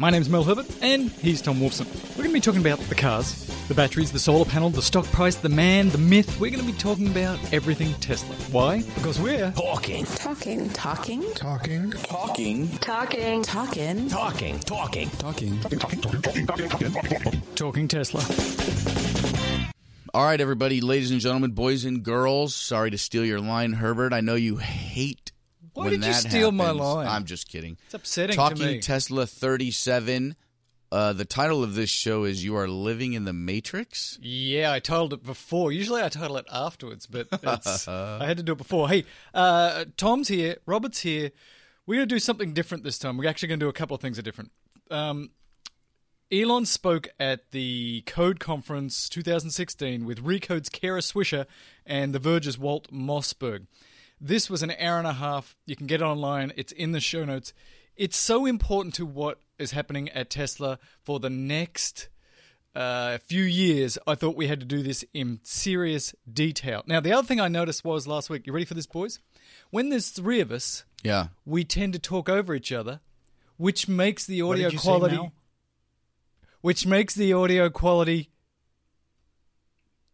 My name's Mel Herbert, and he's Tom Wolfson. We're going to be talking about the cars, the batteries, the solar panel, the stock price, the man, the myth. We're going to be talking about everything Tesla. Why? Because we're Talking. Talking. Talking. Talking. Talking. Talking. Talking. Talking. Talking. talking Talking. Talking Tesla. All right, everybody, ladies and gentlemen, boys and girls. Sorry to steal your line, Herbert. I know you hate. Why when did you steal my line? I'm just kidding. It's upsetting to Talking. Tesla 37. Uh, the title of this show is "You Are Living in the Matrix." Yeah, I titled it before. Usually I title it afterwards, but it's, I had to do it before. Hey, uh, Tom's here, Robert's here. We're going to do something different this time. We're actually going to do a couple of things that are different. Um, Elon spoke at the Code Conference 2016 with Recode's Kara Swisher and The Verge's Walt Mossberg. This was an hour and a half. You can get it online. It's in the show notes. It's so important to what is happening at Tesla for the next uh, few years. I thought we had to do this in serious detail. Now, the other thing I noticed was last week. You ready for this, boys? When there's three of us, Yeah, we tend to talk over each other, which makes the What audio did you say, quality which makes the audio quality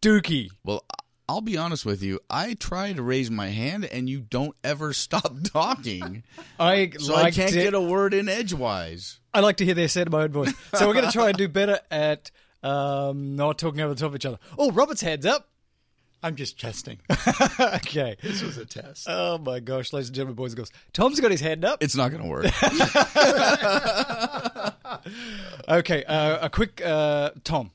dookie. Well, I'll be honest with you. I try to raise my hand, and you don't ever stop talking. I so like I can't to, get a word in edgewise. I like to hear their set of my own voice. So we're going to try and do better at um, not talking over the top of each other. Oh, Robert's heads up. I'm just testing. okay. this was a test. Oh my gosh, ladies and gentlemen, boys and girls. Tom's got his hand up. It's not going to work. Okay, uh, a quick uh, Tom.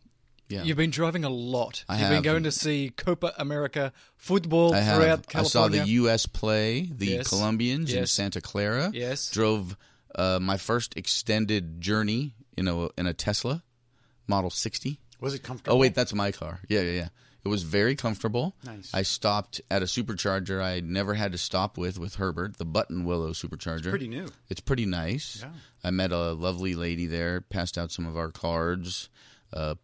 Yeah. You've been driving a lot. I You've been going to see Copa America football I have. throughout California. I saw the U.S. play the Yes. Colombians in Yes. Santa Clara. Yes. Drove uh, my first extended journey in a in a Tesla Model 60. Was it comfortable? Oh wait, that's my car. Yeah, yeah, yeah. It was very comfortable. Nice. I stopped at a supercharger I never had to stop with with Herbert, the Buttonwillow supercharger. pretty new. It's pretty nice. Yeah. I met a lovely lady there, passed out some of our cards. Uh,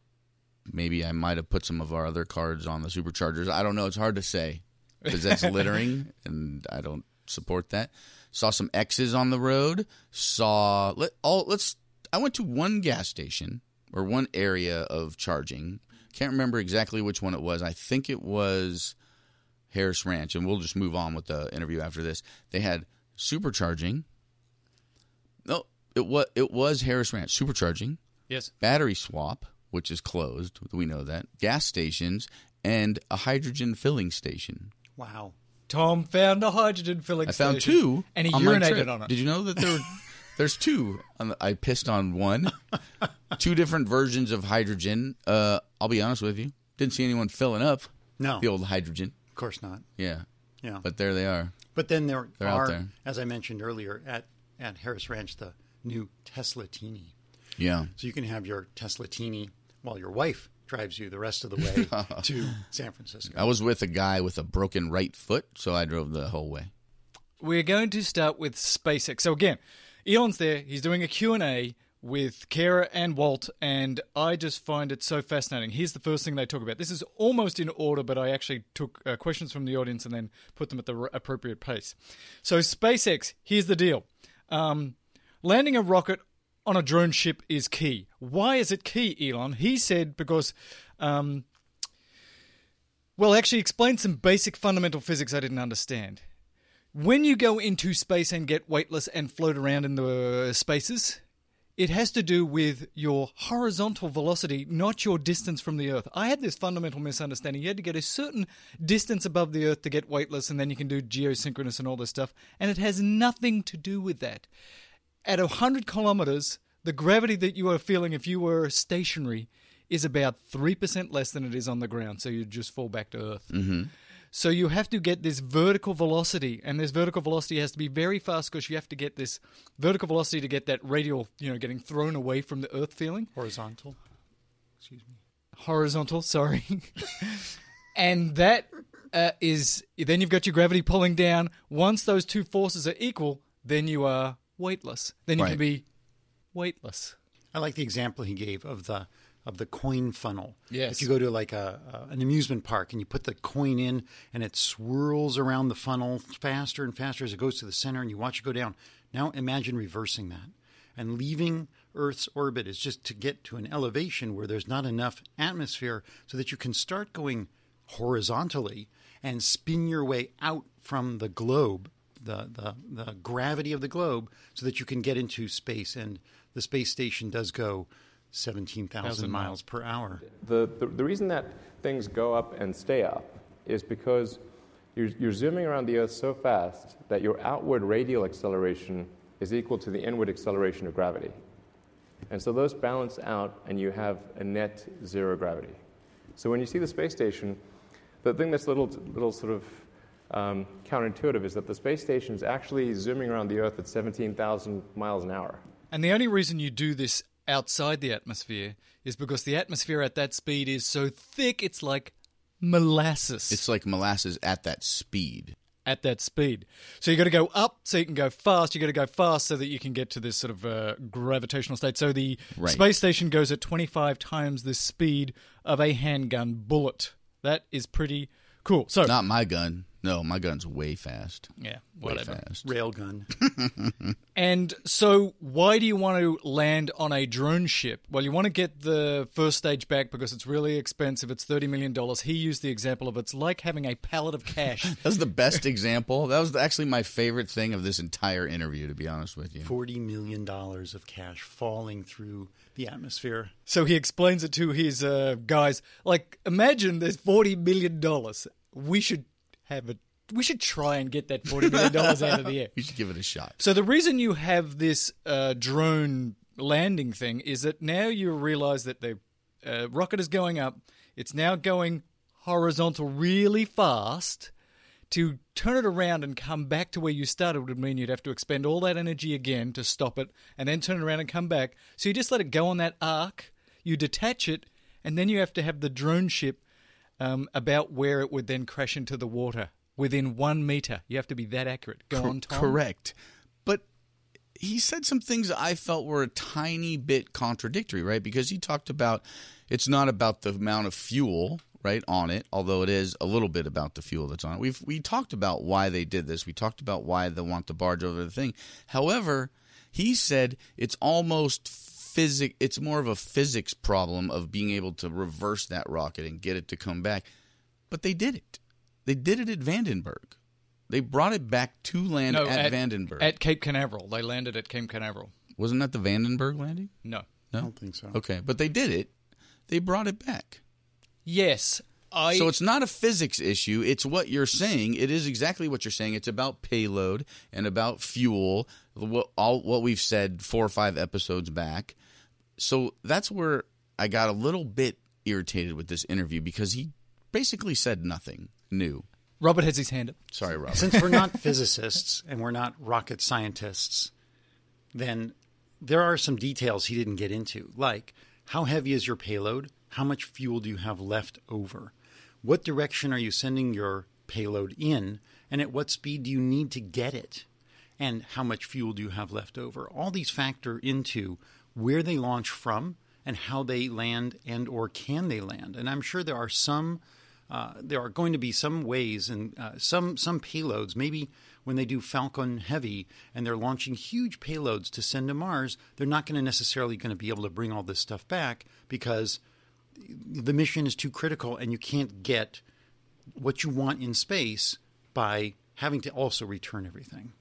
maybe I might have put some of our other cards on the superchargers. I don't know. It's hard to say because that's littering, and I don't support that. Saw some X's on the road. Saw let all let's. I went to one gas station or one area of charging. Can't remember exactly which one it was. I think it was Harris Ranch, and we'll just move on with the interview after this. They had supercharging. No, it was it was Harris Ranch supercharging, yes. battery swap, which is closed. We know that gas stations and a hydrogen filling station. Wow. Tom found a hydrogen filling station. I found two, and he on urinated on it. Did you know that there were? There's two. On the, I pissed on one. two different versions of hydrogen. Uh, I'll be honest with you. Didn't see anyone filling up No, the old hydrogen. of course not. Yeah, Yeah. But, there they are. But then there They're out are, there. as I mentioned earlier, at, at Harris Ranch, the new Tesla Teeny. Yeah. So you can have your Tesla Teeny while your wife drives you the rest of the way to San Francisco. I was with a guy with a broken right foot, so I drove the whole way. We're going to start with SpaceX. So again, Elon's there. He's doing a Q&A with Kara and Walt, and I just find it so fascinating. Here's the first thing they talk about. This is almost in order, but I actually took uh, questions from the audience and then put them at the r- appropriate pace. So SpaceX, here's the deal. Um, landing a rocket on a drone ship is key. Why is it key, Elon? He said because um, well, actually, explain some basic fundamental physics I didn't understand. When you go into space and get weightless and float around in the spaces, it has to do with your horizontal velocity, not your distance from the Earth. I had this fundamental misunderstanding. You had to get a certain distance above the Earth to get weightless, and then you can do geosynchronous and all this stuff. And it has nothing to do with that. At 100 kilometers, the gravity that you are feeling if you were stationary is about 3% less than it is on the ground, so you just fall back to Earth. Mm-hmm. So you have to get this vertical velocity, and this vertical velocity has to be very fast because you have to get this vertical velocity to get that radial, you know, getting thrown away from the Earth feeling. Horizontal. Excuse me. Horizontal, sorry. and that uh, is then you've got your gravity pulling down. Once those two forces are equal, then you are weightless. Then you can be weightless. I like the example he gave of the of the coin funnel. Yes. If you go to like a, a an amusement park and you put the coin in and it swirls around the funnel faster and faster as it goes to the center and you watch it go down. Now imagine reversing that. And leaving Earth's orbit is just to get to an elevation where there's not enough atmosphere so that you can start going horizontally and spin your way out from the globe, the, the, the gravity of the globe, so that you can get into space. And the space station does go 17,000 miles per hour. The, the, the reason that things go up and stay up is because you're, you're zooming around the Earth so fast that your outward radial acceleration is equal to the inward acceleration of gravity. And so those balance out, and you have a net zero gravity. So when you see the space station, the thing that's a little, little sort of um, counterintuitive is that the space station is actually zooming around the Earth at 17,000 miles an hour. And the only reason you do this outside the atmosphere is because the atmosphere at that speed is so thick it's like molasses. It's like molasses at that speed. at that speed. So you got to go up so you can go fast. You got to go fast so that you can get to this sort of uh, gravitational state. So the Right. space station goes at 25 times the speed of a handgun bullet. That is pretty cool. So Not my gun. No, my gun's way fast. yeah, Way whatever. fast. Railgun. And so, why do you want to land on a drone ship? Well, you want to get the first stage back because it's really expensive. It's $30 million. He used the example of it's like having a pallet of cash. That was the best example. That was actually my favorite thing of this entire interview, to be honest with you. $40 million of cash falling through the atmosphere. so, he explains it to his uh, guys like, imagine there's $40 million. We should have it. We should try and get that $40 million out of the air. We should give it a shot. So the reason you have this uh, drone landing thing is that now you realize that the uh, rocket is going up. It's now going horizontal really fast. To turn it around and come back to where you started would mean you'd have to expend all that energy again to stop it, and then turn it around and come back. So you just let it go on that arc. You detach it, and then you have to have the drone ship um, about where it would then crash into the water within one meter. You have to be that accurate. Go on, Tom. Correct. But he said some things I felt were a tiny bit contradictory, right? Because he talked about it's not about the amount of fuel, right, on it, although it is a little bit about the fuel that's on it. We've we talked about why they did this. We talked about why they want to barge over the thing. However, he said it's almost physic it's more of a physics problem of being able to reverse that rocket and get it to come back. But they did it. They did it at Vandenberg. They brought it back to land No, at, Vandenberg. At Cape Canaveral. They landed at Cape Canaveral. Wasn't that the Vandenberg landing? No. No. I don't think so. Okay, but they did it. They brought it back. Yes. I So it's not a physics issue. It's what you're saying. It is exactly what you're saying. It's about payload and about fuel. What all what we've said four or five episodes back. So that's where I got a little bit irritated with this interview because he basically said nothing new. Robert has his hand up. Sorry, Robert. Since we're not physicists and we're not rocket scientists, then there are some details he didn't get into, like how heavy is your payload? How much fuel do you have left over? What direction are you sending your payload in? And at what speed do you need to get it? And how much fuel do you have left over? All these factor into where they launch from and how they land and or can they land. And I'm sure there are some uh, there are going to be some ways and uh, some some payloads. Maybe when they do Falcon Heavy and they're launching huge payloads to send to Mars, they're not going to necessarily going to be able to bring all this stuff back because the mission is too critical and you can't get what you want in space by having to also return everything.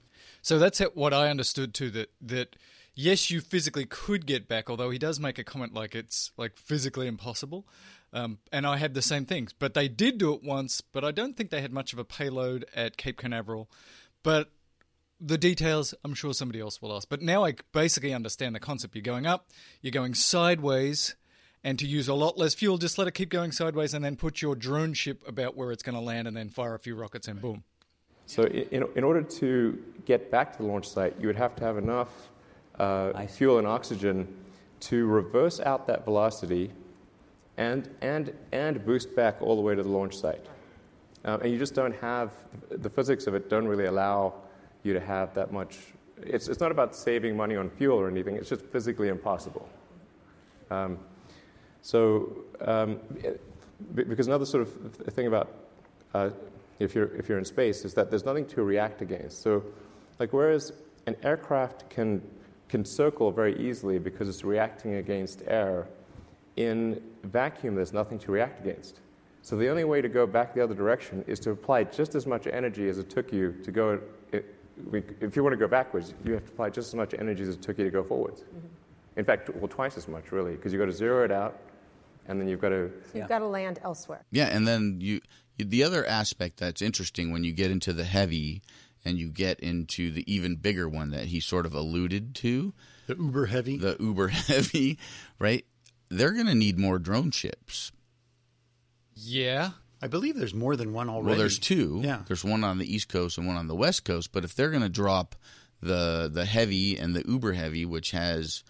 So that's what I understood too. That that yes, you physically could get back, although he does make a comment like it's like physically impossible. Um, and I had the same things, but they did do it once. But I don't think they had much of a payload at Cape Canaveral. But the details, I'm sure somebody else will ask. But now I basically understand the concept. You're going up, you're going sideways, and to use a lot less fuel, just let it keep going sideways, and then put your drone ship about where it's going to land, and then fire a few rockets, and boom. So, in, in order to get back to the launch site, you would have to have enough uh, fuel and oxygen to reverse out that velocity and, and, and boost back all the way to the launch site. Um, and you just don't have the physics of it, don't really allow you to have that much. It's, it's not about saving money on fuel or anything, it's just physically impossible. Um, so, um, it- because another sort of thing about uh, if you're if you're in space is that there's nothing to react against. So, like whereas an aircraft can can circle very easily because it's reacting against air. In vacuum, there's nothing to react against. So the only way to go back the other direction is to apply just as much energy as it took you to go. If you want to go backwards, you have to apply just as much energy as it took you to go forwards. Mm-hmm. In fact, well, twice as much, really, because you've got to zero it out, and then you've got to. So you've got to land elsewhere. Yeah, and then you the other aspect that's interesting when you get into the heavy and you get into the even bigger one that he sort of alluded to, The uber heavy. the uber heavy, right? They're going to need more drone ships. Yeah. I believe there's more than one already. Well, there's two. Yeah. There's one on the East Coast and one on the West Coast. But if they're going to drop the the heavy and the uber heavy, which has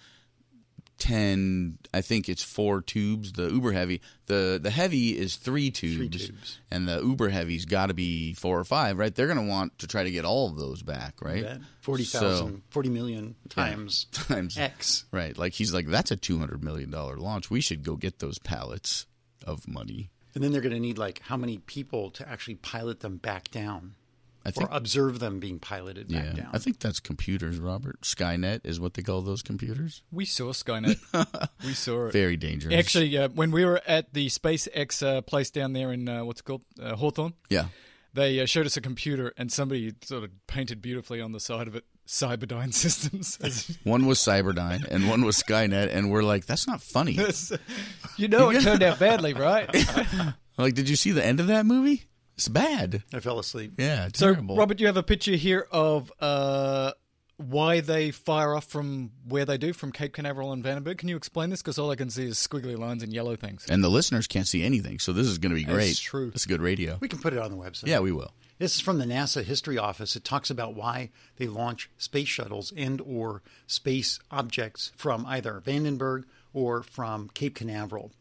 ten, I think it's four tubes. The uber heavy, the the heavy is three tubes, tubes. and the uber heavy's got to be four or five, right? They're going to want to try to get all of those back, right? Bet. 40,000, 40 million times times X. Right. Like he's like, that's a two hundred million dollar launch. We should go get those pallets of money. And then they're going to need like how many people to actually pilot them back down I think or observe them being piloted back Yeah, down. I think that's computers, Robert. Skynet is what they call those computers. We saw Skynet. we saw it. Very dangerous. Actually, uh, when we were at the SpaceX uh, place down there in uh, what's it called uh, Hawthorne, yeah. they uh, showed us a computer, and somebody sort of painted beautifully on the side of it Cyberdyne Systems. One was Cyberdyne and one was Skynet, and we're like, that's not funny. you know, it turned out badly, right? like, did you see the end of that movie? It's bad. I fell asleep. Yeah, so, terrible. Robert, you have a picture here of uh, why they fire off from where they do, from Cape Canaveral and Vandenberg. Can you explain this? Because all I can see is squiggly lines and yellow things. and the listeners can't see anything, so this is going to be That's great. true. It's a good radio. We can put it on the website. Yeah, we will. This is from the NASA History Office. It talks about why they launch space shuttles and or space objects from either Vandenberg or from Cape Canaveral.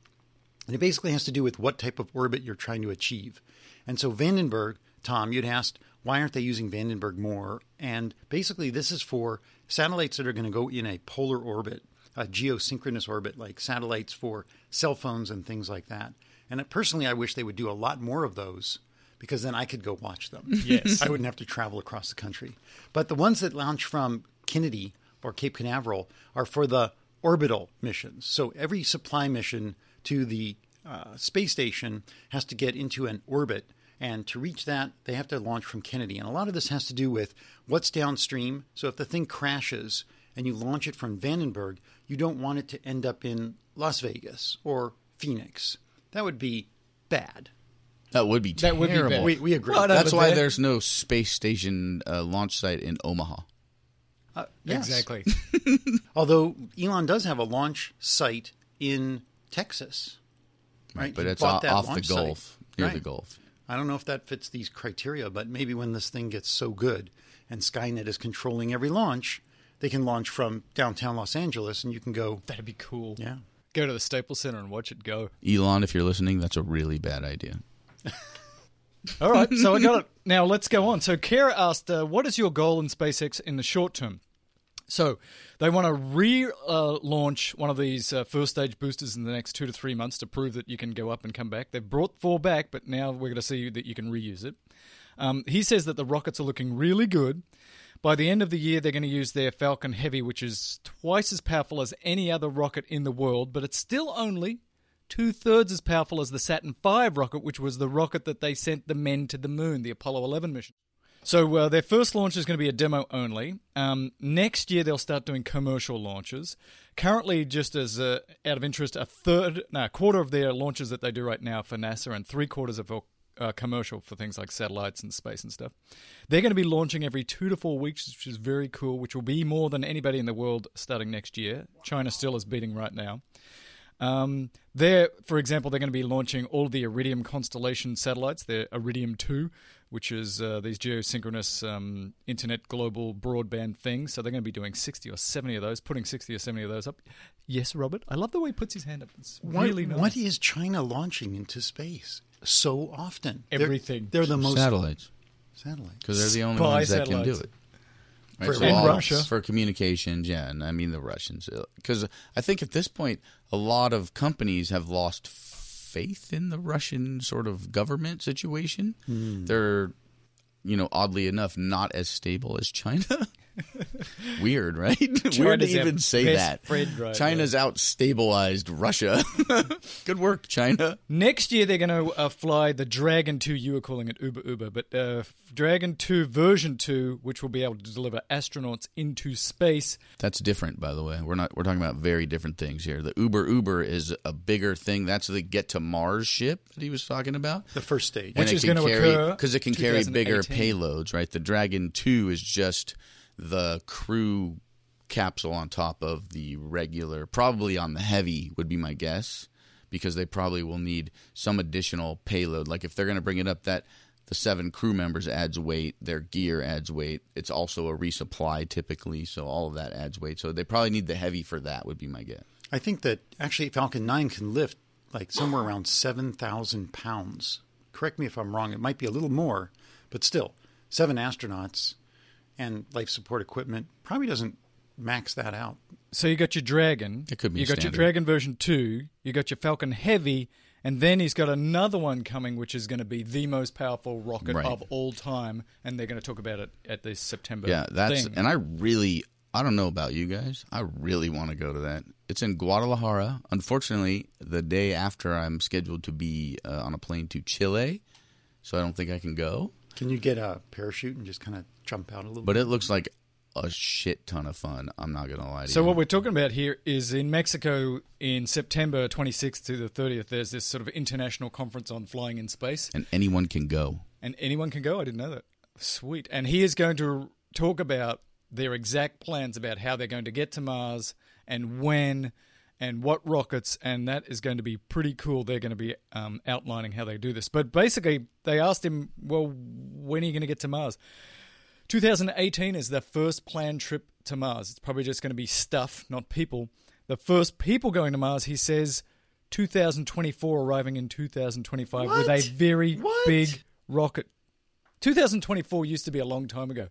And it basically has to do with what type of orbit you're trying to achieve. And so Vandenberg, Tom, you'd asked why aren't they using Vandenberg more? And basically this is for satellites that are going to go in a polar orbit, a geosynchronous orbit like satellites for cell phones and things like that. And personally I wish they would do a lot more of those because then I could go watch them. Yes. I wouldn't have to travel across the country. But the ones that launch from Kennedy or Cape Canaveral are for the orbital missions. So every supply mission to the uh, space station has to get into an orbit. And to reach that, they have to launch from Kennedy. And a lot of this has to do with what's downstream. So if the thing crashes and you launch it from Vandenberg, you don't want it to end up in Las Vegas or Phoenix. That would be bad. That would be That would be terrible. bad. We, we agree. Well, no, That's why there- there's no space station uh, launch site in Omaha. Uh, yes. Exactly. Although Elon does have a launch site in Texas, right? But He it's bought off, that off the launch site. Gulf, near the Gulf. I don't know if that fits these criteria, but maybe when this thing gets so good and Skynet is controlling every launch, they can launch from downtown Los Angeles, and you can go. That'd be cool. Yeah, Go to the Staples Center and watch it go. Elon, if you're listening, that's a really bad idea. All right, so I got it. Now let's go on. So Kara asked, uh, "What is your goal in SpaceX in the short term?" So they want to re-launch one of these uh, first stage boosters in the next two to three months to prove that you can go up and come back. They've brought four back, but now we're going to see that you can reuse it. Um, he says that the rockets are looking really good. By the end of the year, they're going to use their Falcon Heavy, which is twice as powerful as any other rocket in the world, but it's still only two thirds as powerful as the Saturn V rocket, which was the rocket that they sent the men to the moon, the Apollo 11 mission. So uh, their first launch is going to be a demo only. Um, next year they'll start doing commercial launches. Currently, just as uh, out of interest, a third, no, a quarter of their launches that they do right now for NASA, and three quarters of uh, commercial for things like satellites and space and stuff. They're going to be launching every two to four weeks, which is very cool. Which will be more than anybody in the world starting next year. China still is beating right now. Um, they're, for example, they're going to be launching all the Iridium constellation satellites. They're Iridium 2, which is uh, these geosynchronous um, internet global broadband things. So they're going to be doing 60 or 70 of those, putting 60 or 70 of those up. Yes, Robert. I love the way he puts his hand up. It's what, really nice. what is China launching into space so often? They're- Everything. They're, the most Satellites, satellites. because they're the only Spy ones that can do it. Right, For- so And all- Russia. for communications, yeah, and I mean the Russians, because I think at this point a lot of companies have lost faith in the Russian sort of government situation. Hmm. They're, you know, oddly enough, not as stable as China. Weird, right? Weird to China's even say that. right China's out stabilized Russia. Good work, China. Next year they're going to uh, fly the Dragon 2. You were calling it Uber Uber, but uh, Dragon 2 version 2, which will be able to deliver astronauts into space. That's different, by the way. We're not. We're talking about very different things here. The Uber Uber is a bigger thing. That's the get to Mars ship that he was talking about. The first stage. Which is gonna carry occur because it can carry bigger payloads, right? The Dragon Two is just the crew capsule on top of the regular, probably on the heavy would be my guess, because they probably will need some additional payload. Like if they're going to bring it up, that the seven crew members adds weight, their gear adds weight. It's also a resupply typically, so all of that adds weight. So they probably need the heavy for that. Would be my guess. I think that actually Falcon 9 can lift like somewhere around 7,000 pounds. Correct me if I'm wrong. It might be a little more, but still, seven astronauts and life support equipment probably doesn't max that out. So you got your Dragon. It could be You got standard. your Dragon version 2. You got your Falcon Heavy. And then he's got another one coming, which is going to be the most powerful rocket Right. of all time. And they're going to talk about it at this September. Yeah, that's thing. and I really I don't know about you guys. I really want to go to that. It's in Guadalajara. Unfortunately, the day after I'm scheduled to be uh, on a plane to Chile, so I don't think I can go. Can you get a parachute and just kind of jump out a little But bit? it looks like a shit ton of fun. I'm not gonna lie to So you. what we're talking about here is in Mexico in September 26th to the 30th. There's this sort of international conference on flying in space, and anyone can go. and anyone can go. I didn't know that. Sweet. And he is going to talk about their exact plans about how they're going to get to Mars and when and what rockets, and that is going to be pretty cool. They're going to be um, outlining how they do this. But basically, they asked him, "Well, when are you going to get to Mars?" 2018 is the first planned trip to Mars. It's probably just going to be stuff, not people. The first people going to Mars, he says, 2024 arriving in 2025 with a very What? big rocket. 2024 used to be a long time ago.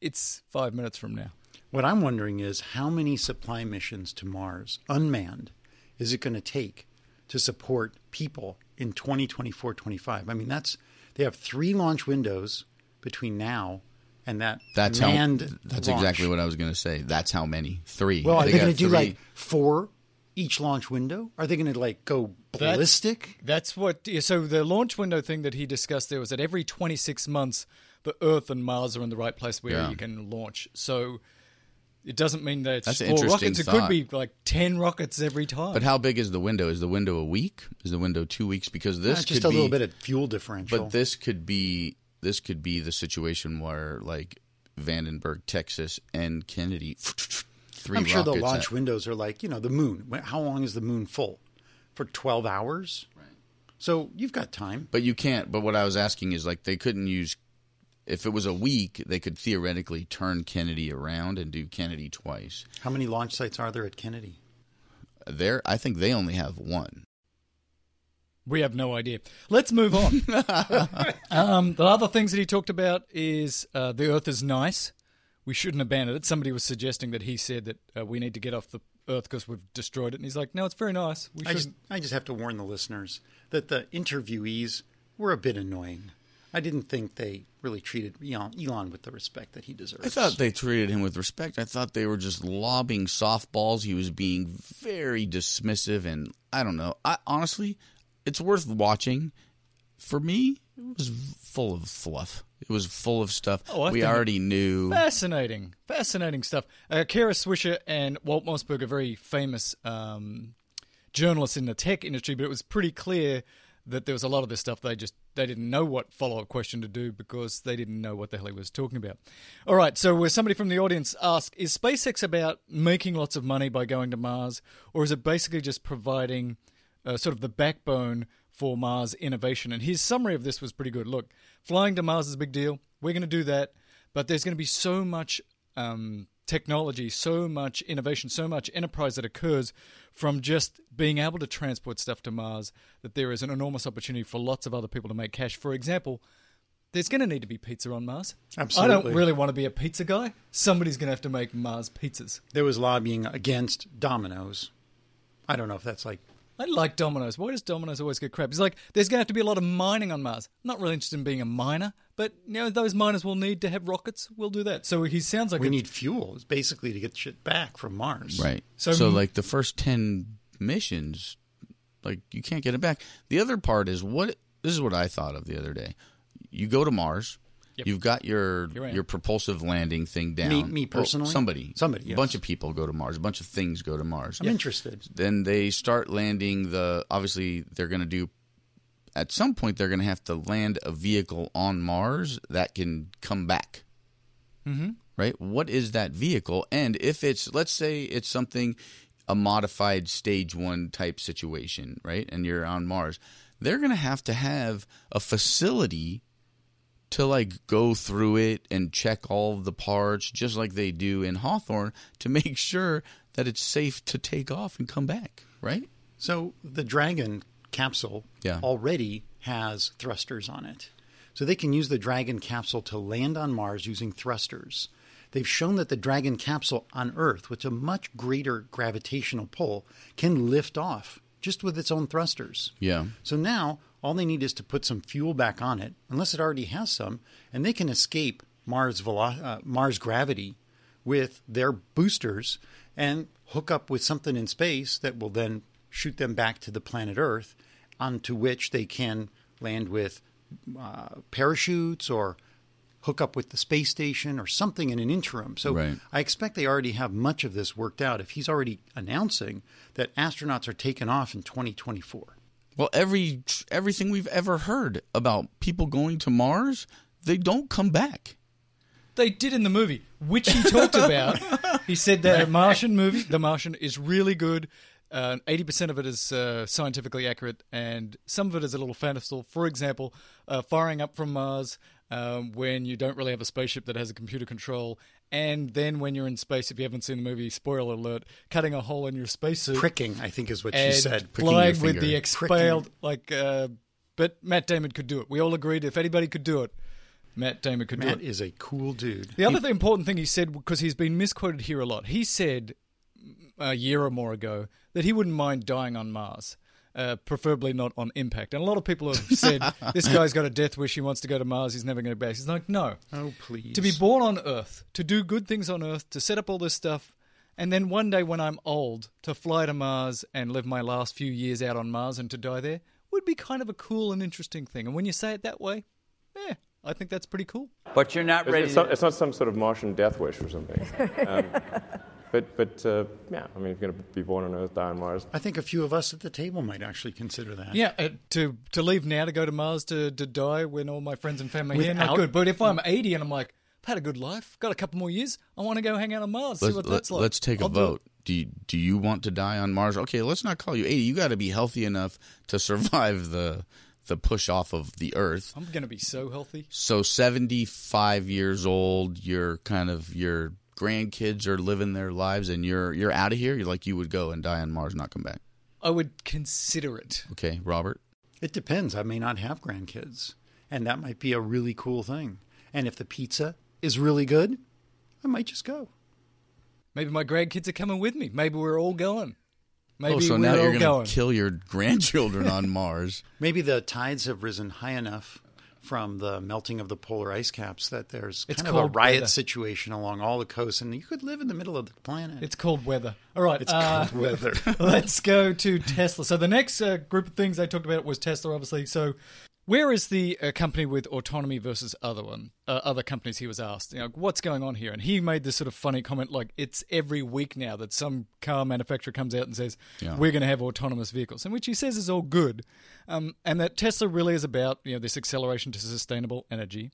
It's five minutes from now. What I'm wondering is how many supply missions to Mars, unmanned, is it going to take to support people in 2024 25? I mean, that's they have three launch windows between now and that That's manned how. That's launch. exactly what I was gonna say. That's how many. Three. Well, are they, got going to do like four each launch window? Are they going to like go ballistic? That's what. So the launch window thing that he discussed there was that every 26 months, the Earth and Mars are in the right place where Yeah. you can launch. So it doesn't mean that it's That's four interesting rockets. It thought. could be like 10 rockets every time. But how big is the window? Is the window a week? Is the window two weeks? Because this Uh, just could a little bit of fuel differential. But this could be this could be the situation where like Vandenberg, Texas, and Kennedy. Three I'm sure the launch at- windows are like you know the moon. How long is the moon full? For 12 hours. Right. So you've got time. But you can't. But what I was asking is like they couldn't use. If it was a week, they could theoretically turn Kennedy around and do Kennedy twice. How many launch sites are there at Kennedy? There, I think they only have one. we have no idea. Let's move on. um, the other things that he talked about is uh, the Earth is nice. We shouldn't abandon it. Somebody was suggesting that he said that uh, we need to get off the Earth because we've destroyed it. And he's like, no, it's very nice. We I just. I just have to warn the listeners that the interviewees were a bit annoying. I didn't think they really treated Elon, Elon with the respect that he deserves. I thought they treated him with respect. I thought they were just lobbing softballs. He was being very dismissive, and I don't know. I honestly, it's worth watching. For me, it was full of fluff. It was full of stuff Oh, we already knew. Fascinating, fascinating stuff. Uh, Kara Swisher and Walt Mossberg are very famous um, journalists in the tech industry, but it was pretty clear that there was a lot of this stuff they just they didn't know what follow up question to do because they didn't know what the hell he was talking about. All right, so where somebody from the audience asked, is SpaceX about making lots of money by going to Mars, or is it basically just providing uh, sort of the backbone for Mars innovation. And his summary of this was pretty good. Look, flying to Mars is a big deal. We're going to do that, but there's going to be so much um, technology, so much innovation, so much enterprise that occurs from just being able to transport stuff to Mars that there is an enormous opportunity for lots of other people to make cash. For example, there's going to need to be pizza on Mars. Absolutely. I don't really want to be a pizza guy. Somebody's going to have to make Mars pizzas. There was lobbying against Domino's. I don't know if that's like I like Domino's. Why does Domino's always get crap? It's like there's going to have to be a lot of mining on Mars. I'm not really interested in being a miner, but you know those miners will need to have rockets. We'll do that. So he sounds like We a- need fuel, basically to get shit back from Mars. Right. So- So, like the first ten missions, like you can't get it back. The other part is what this is what I thought of the other day. You go to Mars. Yep. You've got your your propulsive landing thing down. Me- me Well, personally? somebody, Somebody, a bunch of people go to Mars. A bunch of things go to Mars. I'm interested. Then they start landing the. Obviously, they're going to do. At some point, they're going to have to land a vehicle on Mars that can come back. Mm-hmm. Right. What is that vehicle? And if it's, let's say, it's something, a modified stage one type situation, right? And you're on Mars, they're going to have to have a facility to like go through it and check all the parts just like they do in Hawthorne to make sure that it's safe to take off and come back, right? So the Dragon capsule Yeah. already has thrusters on it. So they can use the Dragon capsule to land on Mars using thrusters. They've shown that the Dragon capsule on Earth, with a much greater gravitational pull, can lift off just with its own thrusters. Yeah. So now all they need is to put some fuel back on it, unless it already has some, and they can escape Mars velo- uh, Mars gravity with their boosters and hook up with something in space that will then shoot them back to the planet Earth, onto which they can land with uh, parachutes or hook up with the space station or something in an interim. So Right. I expect they already have much of this worked out if he's already announcing that astronauts are taking off in 2024. Well, every everything we've ever heard about people going to Mars, they don't come back. They did in the movie, which he talked about. he said that Martian movie, The Martian, is really good. Uh, Eighty percent of it is uh, scientifically accurate, and some of it is a little fanciful. For example, uh, firing up from Mars um, when you don't really have a spaceship that has a computer control, and then when you're in space, if you haven't seen the movie, spoiler alert, cutting a hole in your spacesuit, Pricking, I think, is what she said. Flying with the expelled like. Uh, but Matt Damon could do it. We all agreed if anybody could do it, Matt Damon could do it. Matt is a cool dude. The other th- important thing he said, because he's been misquoted here a lot, he said a year or more ago that he wouldn't mind dying on Mars, uh, preferably not on impact. And a lot of people have said, this guy's got a death wish, he wants to go to Mars, he's never going to go back. He's like, no. Oh, please. To be born on Earth, to do good things on Earth, to set up all this stuff, and then one day when I'm old, to fly to Mars and live my last few years out on Mars and to die there would be kind of a cool and interesting thing. And when you say it that way, yeah, I think that's pretty cool. But you're not It's, ready it's, to. not, it's not some sort of Martian death wish or something. Um, but but uh, yeah, I mean, if you're going to be born on Earth, die on Mars. I think a few of us at the table might actually consider that. Yeah, uh, to to leave now to go to Mars to, to die when all my friends and family are here, not good. But if I'm 80 and I'm like, I've had a good life, got a couple more years, I want to go hang out on Mars, see Let's, what let, that's like. Let's take a I'll do vote. Do you, do you want to die on Mars? Okay, let's not call you 80. You got to be healthy enough to survive the the push off of the Earth. I'm going to be so healthy. So 75 years old, you're kind of your grandkids are living their lives and you're you're out of here. You're like you would go and die on Mars, not come back. I would consider it. Okay, Robert. It depends. I may not have grandkids, and that might be a really cool thing. And if the pizza is really good, I might just go. Maybe my grandkids are coming with me. Maybe we're all going. Oh, Maybe oh, so we're now all you're gonna going. kill your grandchildren on Mars. Maybe the tides have risen high enough from the melting of the polar ice caps that there's It's kind of a riot weather. situation along all the coasts, and you could live in the middle of the planet. It's cold weather. All right. It's uh, cold weather. Let's go to Tesla. So the next uh, group of things I talked about was Tesla, obviously. So where is the uh, company with autonomy versus other one, uh, other companies? He was asked, you know, what's going on here? And he made this sort of funny comment, like it's every week now that some car manufacturer comes out and says Yeah. we're going to have autonomous vehicles, and which he says is all good, um, and that Tesla really is about you know this acceleration to sustainable energy,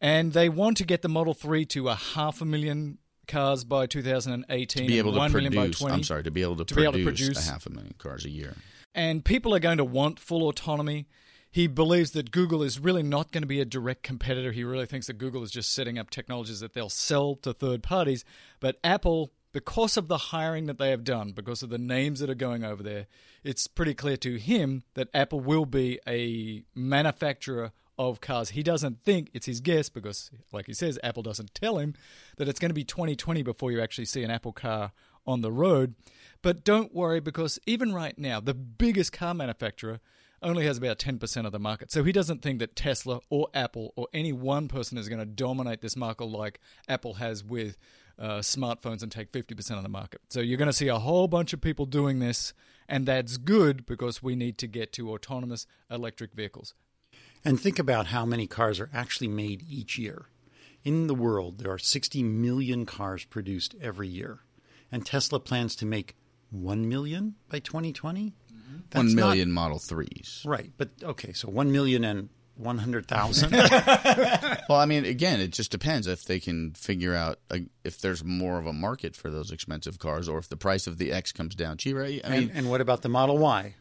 and they want to get the Model Three to a half a million cars by 2018, be able and to 1 million by produce. 20. I'm sorry, to be able to, To be produce, able to produce- a half a million cars a year. and people are going to want full autonomy. He believes that Google is really not going to be a direct competitor. He really thinks that Google is just setting up technologies that they'll sell to third parties. But Apple, because of the hiring that they have done, because of the names that are going over there, it's pretty clear to him that Apple will be a manufacturer of cars. He doesn't think it's his guess because, like he says, Apple doesn't tell him that it's going to be 2020 before you actually see an Apple car on the road. But don't worry because even right now, the biggest car manufacturer only has about 10% of the market. So he doesn't think that Tesla or Apple or any one person is going to dominate this market like Apple has with uh, smartphones and take 50% of the market. So you're going to see a whole bunch of people doing this, and that's good because we need to get to autonomous electric vehicles. And think about how many cars are actually made each year. In the world, there are 60 million cars produced every year. And Tesla plans to make 1 million by 2020? That's One not- million Model Threes. right. But okay, so 1 million and 100,000. Well, I mean, again, it just depends if they can figure out uh, if there's more of a market for those expensive cars, or if the price of the X comes down cheaper. I mean, and, and what about the Model Y?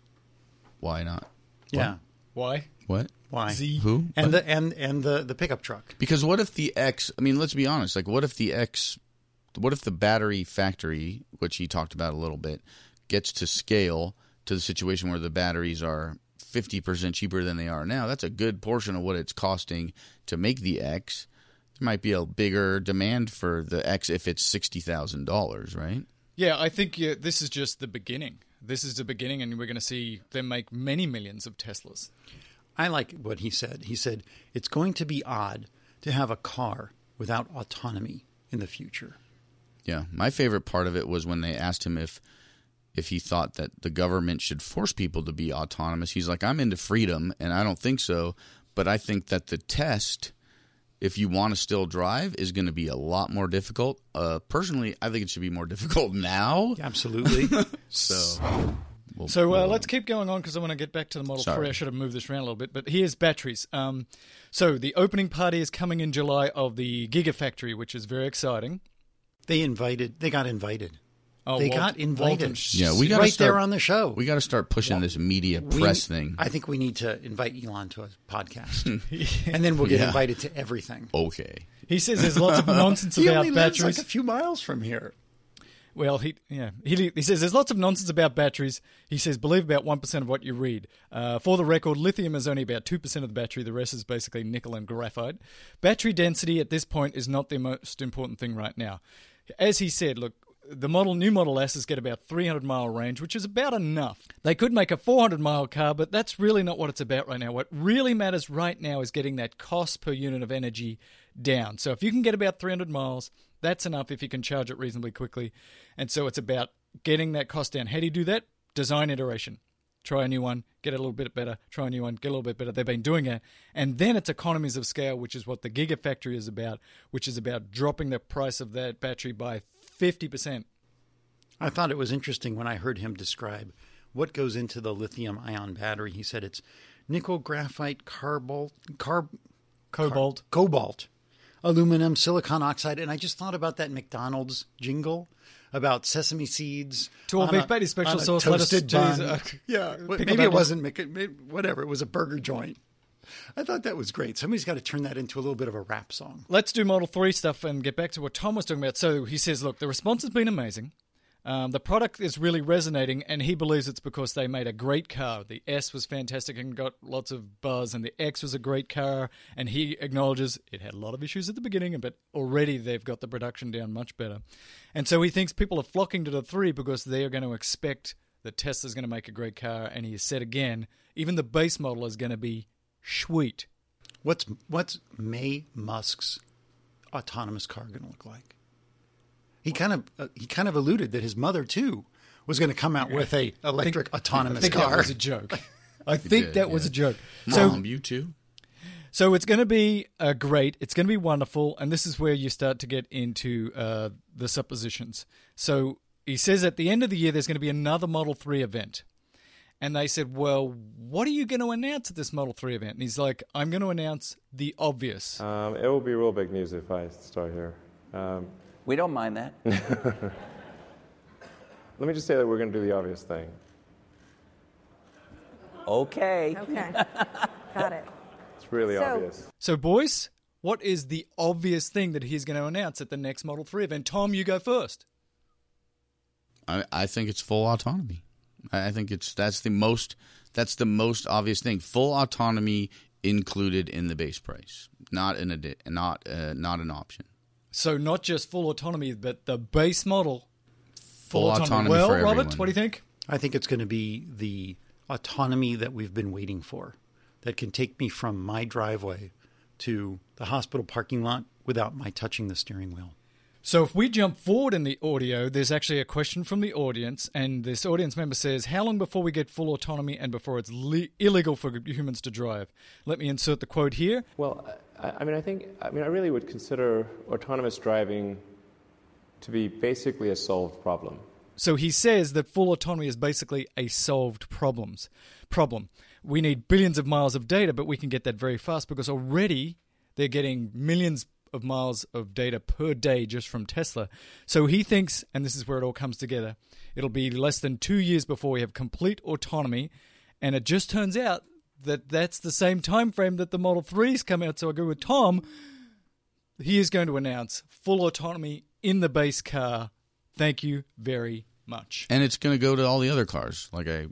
why not? Yeah. Why? What? Why? Z. Who? And the and and the the pickup truck. Because what if the X? I mean, let's be honest. Like, what if the X? What if the battery factory, which he talked about a little bit, gets to scale to the situation where the batteries are fifty percent cheaper than they are now? That's a good portion of what it's costing to make the X. There might be a bigger demand for the X if it's sixty thousand dollars, right? Yeah, I think yeah, this is just the beginning. This is the beginning, and we're going to see them make many millions of Teslas. I like what he said. He said it's going to be odd to have a car without autonomy in the future. Yeah, my favorite part of it was when they asked him if if he thought that the government should force people to be autonomous. He's like, "I'm into freedom, and I don't think so, but I think that the test, if you want to still drive, is going to be a lot more difficult. Uh, personally, I think it should be more difficult now. Absolutely. So, we'll- So uh, we'll- let's keep going on because I want to get back to the Model Sorry. 3. I should have moved this around a little bit, but here's batteries. Um, so the opening party is coming in July of the Gigafactory, which is very exciting. they invited. They got invited. Oh, They Walt- got invited. Walton Yeah, we gotta right there start- on the show. we got to start pushing this media We- press thing. I think we need to invite Elon to a podcast, and then we'll get Yeah. invited to everything. okay, He says there's lots of nonsense He about only lives batteries. like a few miles from here. Well, he yeah he he says there's lots of nonsense about batteries. He says believe about one percent of what you read. Uh, for the record, lithium is only about two percent of the battery. The rest is basically nickel and graphite. Battery density at this point is not the most important thing right now. As he said, look. The model, new Model S's get about 300 mile range, which is about enough. They could make a 400 mile car, but that's really not what it's about right now. What really matters right now is getting that cost per unit of energy down. So if you can get about 300 miles, that's enough if you can charge it reasonably quickly. And so it's about getting that cost down. How do you do that? Design iteration. Try a new one, get a little bit better, try a new one, get a little bit better. They've been doing it. And then it's economies of scale, which is what the Gigafactory is about, which is about dropping the price of that battery by 50%. I thought it was interesting when I heard him describe what goes into the lithium ion battery. He said it's nickel, graphite, carbol, carb, Cobalt. cobalt, aluminum, silicon oxide, and I just thought about that McDonald's jingle about sesame seeds. To all beef patty, special sauce, lettuce, toasted cheese, bun. uh, yeah, maybe it wasn't whatever. It was a burger joint. I thought that was great. Somebody's got to turn that into a little bit of a rap song. let's do Model 3 stuff and get back to what Tom was talking about. So he says, look, the response has been amazing. Um, the product is really resonating, and he believes it's because they made a great car. The S was fantastic and got lots of buzz, and the X was a great car. And he acknowledges it had a lot of issues at the beginning, but already they've got the production down much better. And so he thinks people are flocking to the 3 because they are going to expect that Tesla's going to make a great car. And he said again, even the base model is going to be sweet. What's what's Maye Musk's autonomous car going to look like? He kind of uh, he kind of alluded that his mother too was going to come out with a electric I autonomous think that car. was a joke. I think did, that was a joke. So Mom, you too. So it's going to be uh, great. It's going to be wonderful, and this is where you start to get into uh, the suppositions. So he says at the end of the year there's going to be another Model Three event, and they said, "Well, what are you going to announce at this Model Three event?" And he's like, "I'm going to announce the obvious." Um, it will be real big news if I start here. Um, We don't mind that. let me just say that we're going to do the obvious thing. Okay. Okay. Got it. It's really So- obvious. So, boys, what is the obvious thing that he's going to announce at the next Model Three event? Tom, you go first. I, I think it's full autonomy. I I think it's that's the most that's the most obvious thing. Full autonomy included in the base price, not an addi- not uh, not an option. So not just full autonomy, but the base model Full autonomy Well, for Robert, everyone. what do you think? I think it's going to be the autonomy that we've been waiting for that can take me from my driveway to the hospital parking lot without my touching the steering wheel. So if we jump forward in the audio, there's actually a question from the audience, and this audience member says, "How long before we get full autonomy and before it's le- illegal for humans to drive?" Let me insert the quote here. Well, I, I mean, I think, I mean, I really would consider autonomous driving to be basically a solved problem. So he says that full autonomy is basically a solved problems problem. We need billions of miles of data, but we can get that very fast because already they're getting millions of miles of data per day just from Tesla. So he thinks, and this is where it all comes together, it'll be less than two years before we have complete autonomy. And it just turns out that that's the same time frame that the Model 3s come out. So I agree with Tom. He is going to announce full autonomy in the base car. Thank you very much. and it's going to go to all the other cars. Like I,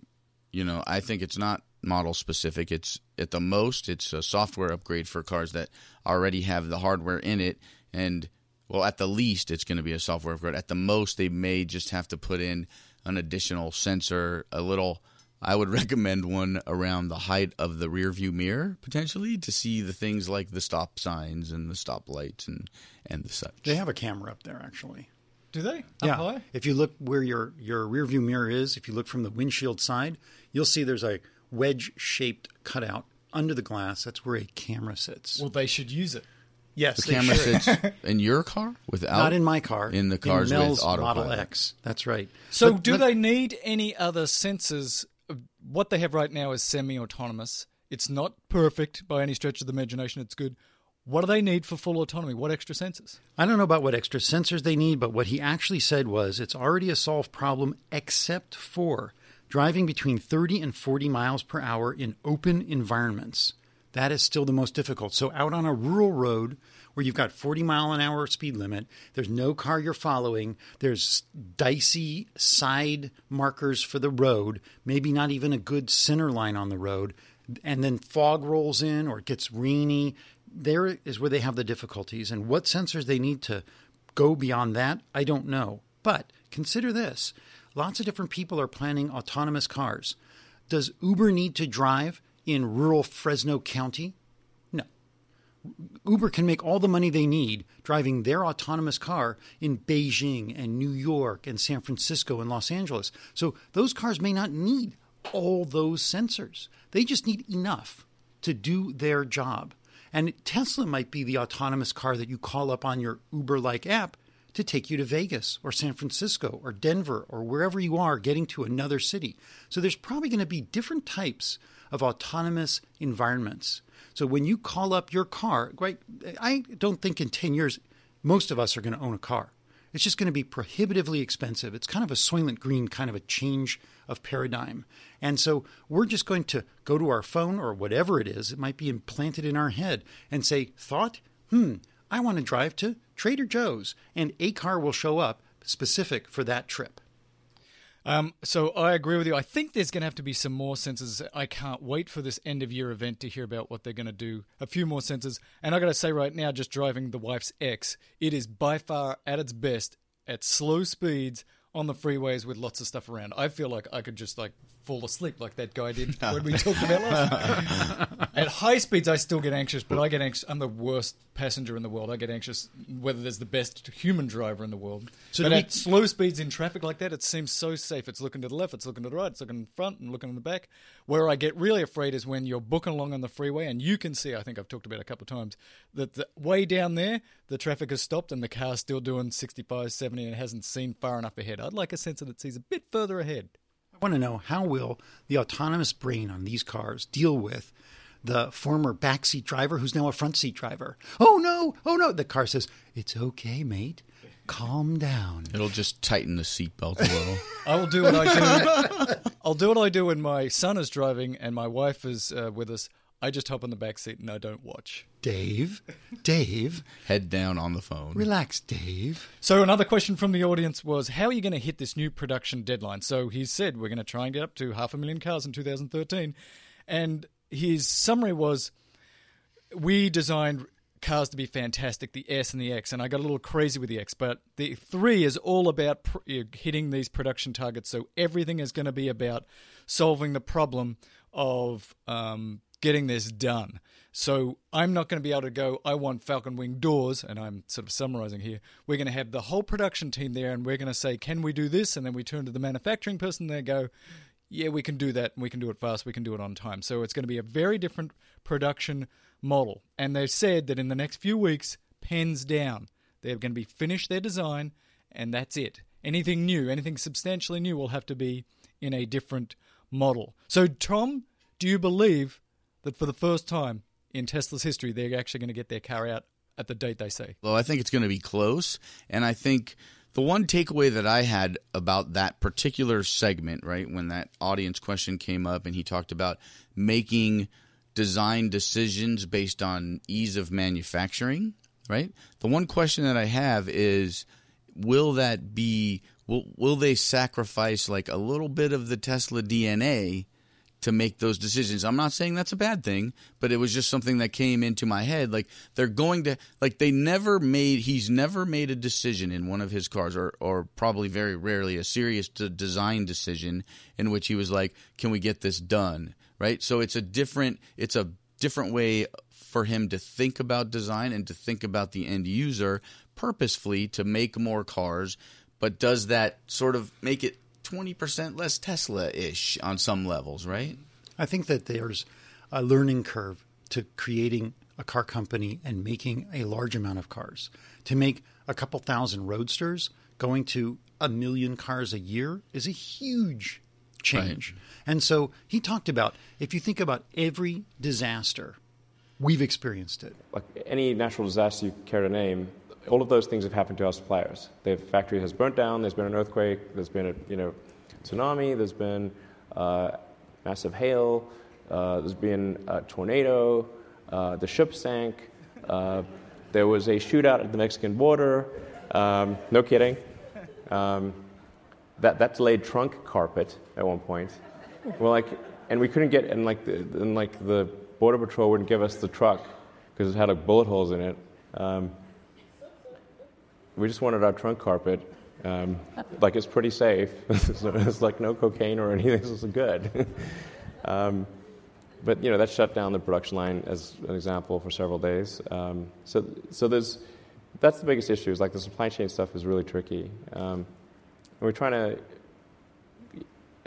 you know, I think it's not model specific. It's at the most, it's a software upgrade for cars that already have the hardware in it, and well, at the least, it's going to be a software upgrade. At the most, they may just have to put in an additional sensor, a little. I would recommend one around the height of the rear view mirror potentially to see the things like the stop signs and the stop lights and and the such. They have a camera up there, actually. Do they? Up yeah. high? If you look where your your rear view mirror is, if you look from the windshield side, you'll see there's a wedge shaped cutout under the glass. That's where a camera sits. Well, they should use it. yes, The they camera should. sits in your car without Not in my car. In the cars in with Mel's Model. X. That's right. So, But- do but- they need any other sensors? What they have right now is semi-autonomous. It's not perfect by any stretch of the imagination. It's good. What do they need for full autonomy? What extra sensors? I don't know about what extra sensors they need, but what he actually said was it's already a solved problem except for driving between 30 and 40 miles per hour in open environments. That is still the most difficult. So, out on a rural road where you've got 40 mile an hour speed limit, there's no car you're following, there's dicey side markers for the road, maybe not even a good center line on the road, and then fog rolls in or it gets rainy. There is where they have the difficulties. And what sensors they need to go beyond that, I don't know. But consider this lots of different people are planning autonomous cars. Does Uber need to drive in rural Fresno County? No. Uber can make all the money they need driving their autonomous car in Beijing and New York and San Francisco and Los Angeles. So those cars may not need all those sensors. They just need enough to do their job. And Tesla might be the autonomous car that you call up on your Uber like app to take you to Vegas or San Francisco or Denver or wherever you are getting to another city. So there's probably going to be different types of autonomous environments. So when you call up your car, right, I don't think in 10 years most of us are going to own a car. It's just going to be prohibitively expensive. It's kind of a Soylent Green kind of a change of paradigm. And so we're just going to go to our phone or whatever it is, it might be implanted in our head, and say, Thought, hmm, I want to drive to Trader Joe's, and a car will show up specific for that trip. Um, so I agree with you. I think there's going to have to be some more sensors. I can't wait for this end of year event to hear about what they're going to do. A few more sensors. And I got to say right now, just driving the wife's X, it is by far at its best at slow speeds on the freeways with lots of stuff around. I feel like I could just like fall asleep like that guy did when we talked about last. At high speeds, I still get anxious, but I get anxious. I'm the worst passenger in the world. I get anxious whether there's the best human driver in the world. So but we- at slow speeds in traffic like that, it seems so safe. It's looking to the left, it's looking to the right, it's looking in front and looking in the back. Where I get really afraid is when you're booking along on the freeway and you can see, I think I've talked about it a couple of times, that the way down there, the traffic has stopped and the car's still doing 65, 70 and hasn't seen far enough ahead. I'd like a sensor that sees a bit further ahead. I want to know how will the autonomous brain on these cars deal with the former backseat driver who's now a front seat driver? Oh no, oh no. The car says, It's okay, mate. Calm down. It'll just tighten the seatbelt a little. I will do what I do. I'll do what I do when my son is driving and my wife is uh, with us. I just hop in the back seat and I don't watch. Dave, Dave, Head down on the phone. relax, Dave. So another question from the audience was, how are you going to hit this new production deadline? So he said we're going to try and get up to half a million cars in 2013, and his summary was, we designed cars to be fantastic, the S and the X, and I got a little crazy with the X, but the 3 is all about pr- hitting these production targets. So everything is going to be about solving the problem of um, getting this done. So I'm not going to be able to go, I want Falcon Wing doors, and I'm sort of summarizing here. We're going to have the whole production team there, and we're going to say, can we do this? And then we turn to the manufacturing person, and they go, yeah, we can do that, and we can do it fast, we can do it on time. So it's going to be a very different production model. And they've said that in the next few weeks, pens down. They're going to be finished their design, and that's it. Anything new, anything substantially new, will have to be in a different model. So, Tom, do you believe that for the first time in Tesla's history, they're actually going to get their car out at the date they say? Well, I think it's going to be close. And I think the one takeaway that I had about that particular segment, right, when that audience question came up and he talked about making design decisions based on ease of manufacturing, right? The one question that I have is will that be will will they sacrifice like a little bit of the Tesla DNA to make those decisions. I'm not saying that's a bad thing, but it was just something that came into my head. Like they're going to like they never made he's never made a decision in one of his cars or or probably very rarely a serious design decision in which he was like, "Can we get this done?" Right? So it's a different it's a different way for him to think about design and to think about the end user purposefully to make more cars, but does that sort of make it 20% less Tesla ish on some levels, right? I think that there's a learning curve to creating a car company and making a large amount of cars. To make a couple thousand roadsters, going to a million cars a year is a huge change. Right. And so he talked about if you think about every disaster, we've experienced it. Like any natural disaster you care to name, all of those things have happened to our suppliers. Their factory has burnt down. There's been an earthquake. There's been a you know tsunami. There's been uh, massive hail. Uh, there's been a tornado. Uh, the ship sank. Uh, there was a shootout at the Mexican border. Um, no kidding. Um, that that delayed trunk carpet at one point. Well, like, and we couldn't get and like the and like the border patrol wouldn't give us the truck because it had like bullet holes in it. Um, we just wanted our trunk carpet. Um, like it's pretty safe. it's like no cocaine or anything. This is good. um, but you know that shut down the production line as an example for several days. Um, so so there's that's the biggest issue. Is like the supply chain stuff is really tricky. Um, and we're trying to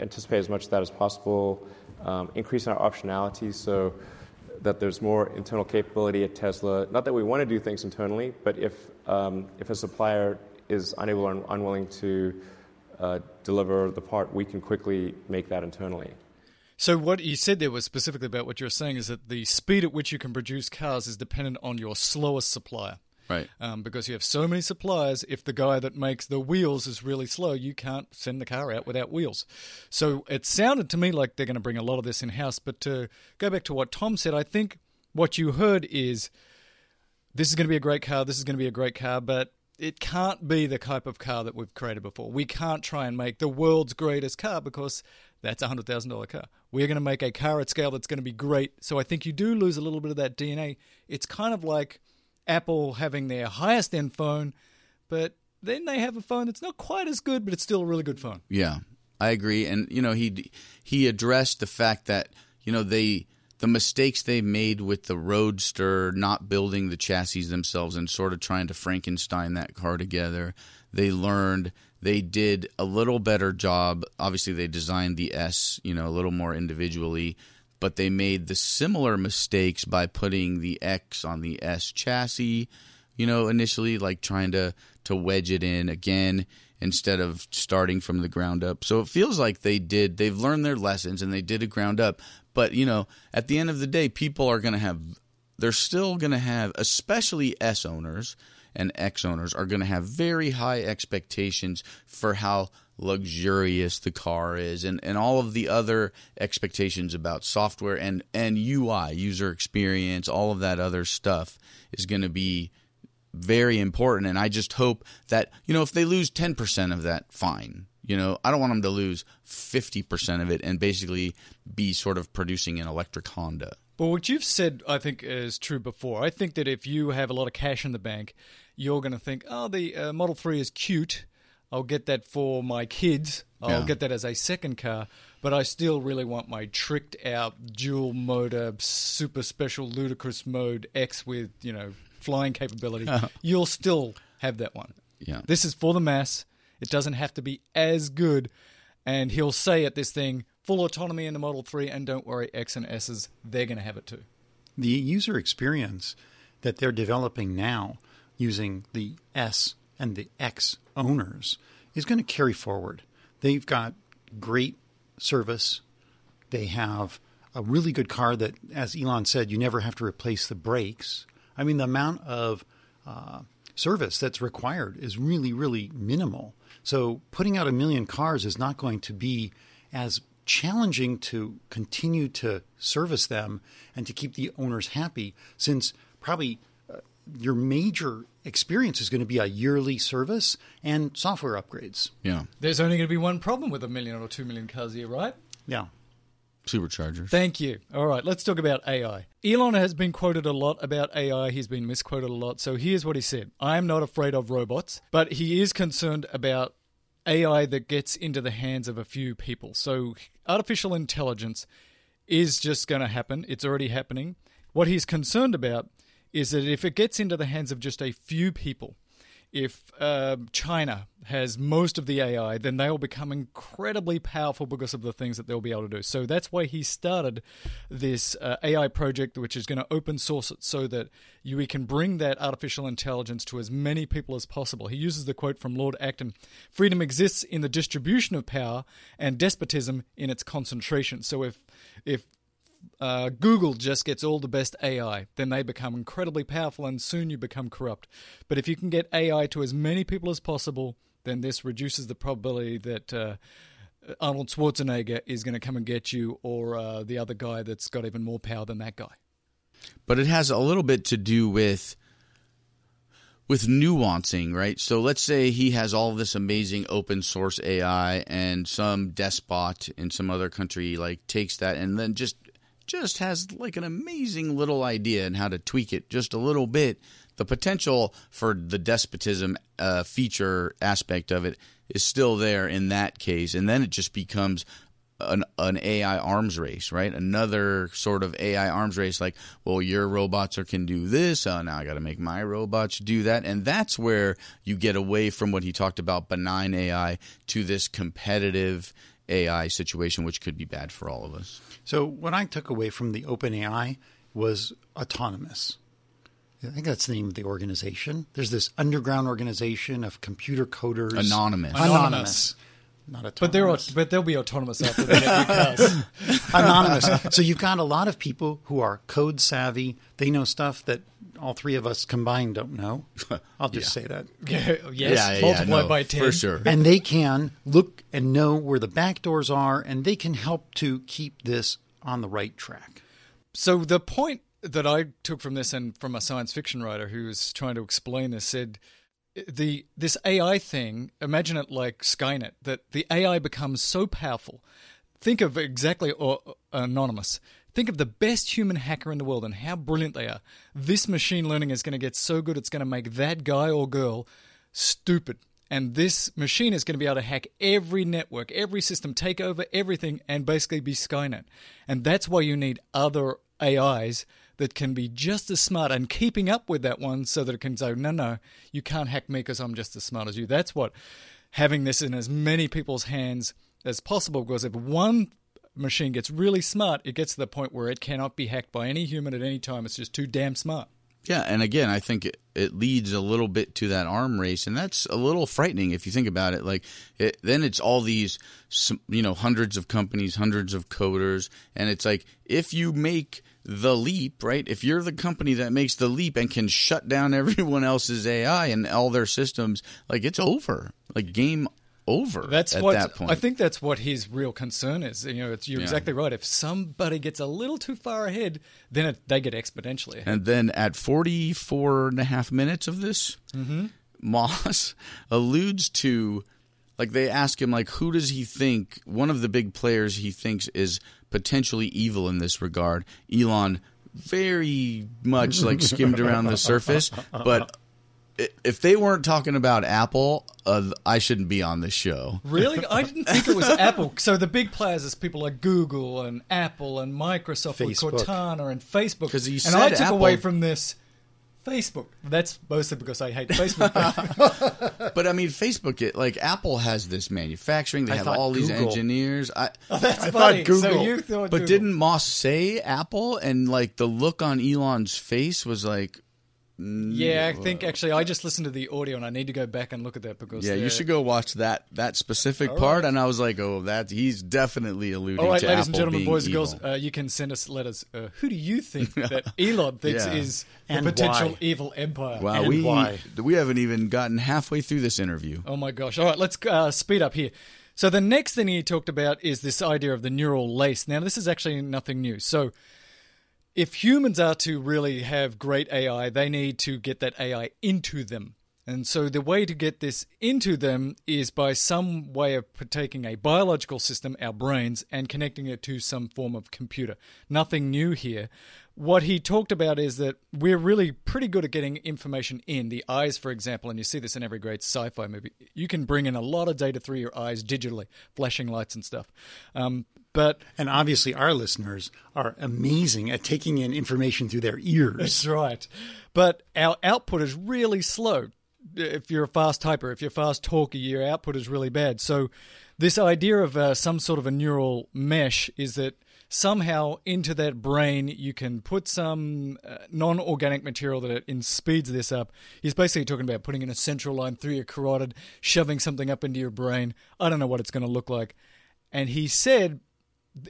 anticipate as much of that as possible, um, increase our optionality. So that there's more internal capability at Tesla. Not that we want to do things internally, but if um, if a supplier is unable or unwilling to uh, deliver the part, we can quickly make that internally. So what you said there was specifically about what you're saying is that the speed at which you can produce cars is dependent on your slowest supplier. Right. Um, because you have so many suppliers, if the guy that makes the wheels is really slow, you can't send the car out without wheels. So it sounded to me like they're going to bring a lot of this in house. But to go back to what Tom said, I think what you heard is this is going to be a great car, this is going to be a great car, but it can't be the type of car that we've created before. We can't try and make the world's greatest car because that's a hundred thousand dollar car. We're going to make a car at scale that's going to be great. So I think you do lose a little bit of that DNA. It's kind of like Apple having their highest end phone, but then they have a phone that's not quite as good, but it's still a really good phone. Yeah, I agree. And you know, he he addressed the fact that you know they the mistakes they made with the Roadster, not building the chassis themselves and sort of trying to Frankenstein that car together. They learned they did a little better job. Obviously, they designed the S, you know, a little more individually but they made the similar mistakes by putting the X on the S chassis, you know, initially like trying to to wedge it in again instead of starting from the ground up. So it feels like they did they've learned their lessons and they did a ground up, but you know, at the end of the day people are going to have they're still going to have especially S owners and X owners are going to have very high expectations for how luxurious the car is and, and all of the other expectations about software and, and UI, user experience, all of that other stuff is going to be very important. And I just hope that, you know, if they lose 10% of that, fine. You know, I don't want them to lose 50% of it and basically be sort of producing an electric Honda. But what you've said, I think, is true before. I think that if you have a lot of cash in the bank, you're going to think, oh, the uh, Model 3 is cute. I'll get that for my kids. I'll Yeah. get that as a second car. But I still really want my tricked out dual motor, super special, ludicrous mode X with, you know, flying capability. You'll still have that one. Yeah. This is for the mass. It doesn't have to be as good. And he'll say at this thing, full autonomy in the Model 3, and don't worry, X and S's, they're going to have it too. The user experience that they're developing now using the S and the X owners is going to carry forward. They've got great service. They have a really good car that, as Elon said, you never have to replace the brakes. I mean, the amount of uh, service that's required is really, really minimal. So, putting out a million cars is not going to be as challenging to continue to service them and to keep the owners happy, since probably uh, your major experience is going to be a yearly service and software upgrades. Yeah. There's only going to be one problem with a million or two million cars a year, right? Yeah. Superchargers. Thank you. All right, let's talk about AI. Elon has been quoted a lot about AI. He's been misquoted a lot. So here's what he said I am not afraid of robots, but he is concerned about AI that gets into the hands of a few people. So artificial intelligence is just going to happen. It's already happening. What he's concerned about is that if it gets into the hands of just a few people, if uh, China has most of the AI, then they'll become incredibly powerful because of the things that they'll be able to do. So that's why he started this uh, AI project, which is going to open source it so that you, we can bring that artificial intelligence to as many people as possible. He uses the quote from Lord Acton Freedom exists in the distribution of power, and despotism in its concentration. So if if uh, Google just gets all the best AI, then they become incredibly powerful and soon you become corrupt. But if you can get AI to as many people as possible, then this reduces the probability that uh, Arnold Schwarzenegger is going to come and get you or uh, the other guy that's got even more power than that guy. but it has a little bit to do with with nuancing, right? So let's say he has all this amazing open source AI and some despot in some other country like takes that and then just just has like an amazing little idea and how to tweak it just a little bit. The potential for the despotism uh, feature aspect of it is still there in that case, and then it just becomes an, an AI arms race, right? Another sort of AI arms race, like, well, your robots are, can do this. Oh, now I got to make my robots do that. And that's where you get away from what he talked about benign AI to this competitive AI situation, which could be bad for all of us. So what I took away from the OpenAI was autonomous. I think that's the name of the organization. There's this underground organization of computer coders. Anonymous. Anonymous. Not autonomous. But they're but they'll be autonomous after they get new anonymous. So you've got a lot of people who are code savvy. They know stuff that all three of us combined don't know. I'll just say that. Yeah, yes, Yeah, yeah, multiply no, by ten for sure. And they can look and know where the back doors are, and they can help to keep this on the right track. So the point that I took from this, and from a science fiction writer who was trying to explain this, said the this AI thing. Imagine it like Skynet. That the AI becomes so powerful. Think of exactly or uh, anonymous. Think of the best human hacker in the world and how brilliant they are. This machine learning is going to get so good it's going to make that guy or girl stupid. And this machine is going to be able to hack every network, every system, take over everything, and basically be Skynet. And that's why you need other AIs that can be just as smart and keeping up with that one so that it can say, no, no, you can't hack me because I'm just as smart as you. That's what having this in as many people's hands as possible because if one machine gets really smart, it gets to the point where it cannot be hacked by any human at any time. It's just too damn smart. Yeah, and again, I think it, it leads a little bit to that arm race, and that's a little frightening if you think about it. Like, it, then it's all these, you know, hundreds of companies, hundreds of coders, and it's like if you make the leap, right? If you're the company that makes the leap and can shut down everyone else's AI and all their systems, like it's over, like game over. That's at what that point. I think. That's what his real concern is. You know, it's, you're Yeah. exactly right. If somebody gets a little too far ahead, then it, they get exponentially ahead. And then at 44 and a half minutes of this, mm-hmm. Moss alludes to, like, they ask him, like, who does he think, one of the big players he thinks is potentially evil in this regard? Elon very much like skimmed around the surface. But if they weren't talking about Apple, uh, I shouldn't be on this show. Really? I didn't think it was Apple. So the big players is people like Google and Apple and Microsoft Facebook. with Cortana and Facebook. 'Cause you and I took Apple- away from this Facebook. That's mostly because I hate Facebook. But I mean, Facebook, it, like Apple has this manufacturing. They I have thought all these engineers. I, oh, That's I funny. thought So Google. you thought but Google. didn't Moss say Apple? And like the look on Elon's face was like, Yeah, I think actually I just listened to the audio and I need to go back and look at that because yeah, you should go watch that that specific All part. right. And I was like, oh, that he's definitely alluding All right, to ladies Apple and gentlemen, being boys and girls, uh, you can send us letters. Uh, who do you think that Elon thinks Yeah. is the potential why? evil empire? Wow, And we why? we haven't even gotten halfway through this interview. Oh my gosh. All right, let's uh, speed up here. So, the next thing he talked about is this idea of the neural lace. Now, this is actually nothing new. So, if humans are to really have great AI, they need to get that AI into them. And so, the way to get this into them is by some way of taking a biological system, our brains, and connecting it to some form of computer. Nothing new here. What he talked about is that we're really pretty good at getting information in. The eyes, for example, and you see this in every great sci fi movie, you can bring in a lot of data through your eyes digitally, flashing lights and stuff. Um, but And obviously, our listeners are amazing at taking in information through their ears. That's right. But our output is really slow. If you're a fast typer, if you're a fast talker, your output is really bad. So, this idea of uh, some sort of a neural mesh is that somehow into that brain you can put some uh, non-organic material that it in speeds this up. He's basically talking about putting in a central line through your carotid, shoving something up into your brain. I don't know what it's going to look like. And he said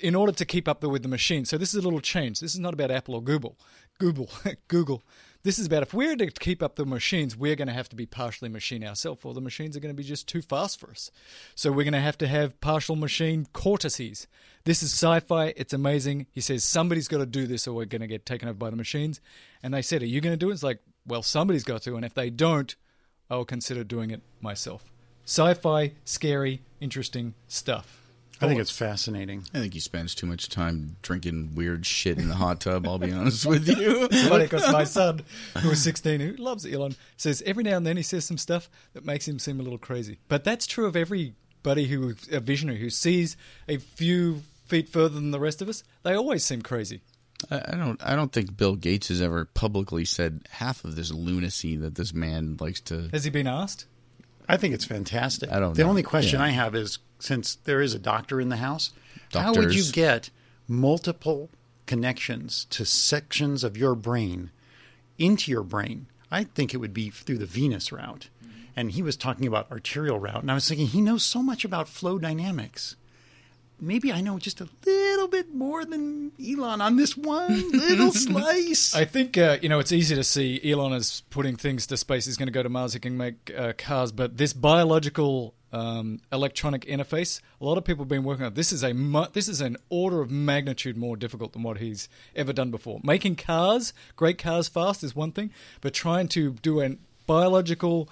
in order to keep up with the machine. So this is a little change. This is not about Apple or Google. Google, Google. This is about if we're to keep up the machines, we're going to have to be partially machine ourselves, or the machines are going to be just too fast for us. So we're going to have to have partial machine cortices. This is sci-fi. It's amazing. He says somebody's got to do this, or we're going to get taken over by the machines. And they said, "Are you going to do it?" It's like, well, somebody's got to, and if they don't, I'll consider doing it myself. Sci-fi, scary, interesting stuff. I think it's fascinating. I think he spends too much time drinking weird shit in the hot tub. I'll be honest with you. funny because my son, who is 16, who loves Elon, says every now and then he says some stuff that makes him seem a little crazy. But that's true of everybody who a visionary who sees a few feet further than the rest of us. They always seem crazy. I I don't. I don't think Bill Gates has ever publicly said half of this lunacy that this man likes to. Has he been asked? I think it's fantastic. I don't The know. only question Yeah. I have is since there is a doctor in the house, how would you get multiple connections to sections of your brain into your brain? I think it would be through the venous route. And he was talking about arterial route. And I was thinking, he knows so much about flow dynamics. Maybe I know just a little bit more than Elon on this one little slice. I think uh, you know it's easy to see Elon is putting things to space. He's going to go to Mars. He can make uh, cars, but this biological um, electronic interface, a lot of people have been working on. This is a mu- this is an order of magnitude more difficult than what he's ever done before. Making cars, great cars, fast is one thing, but trying to do a biological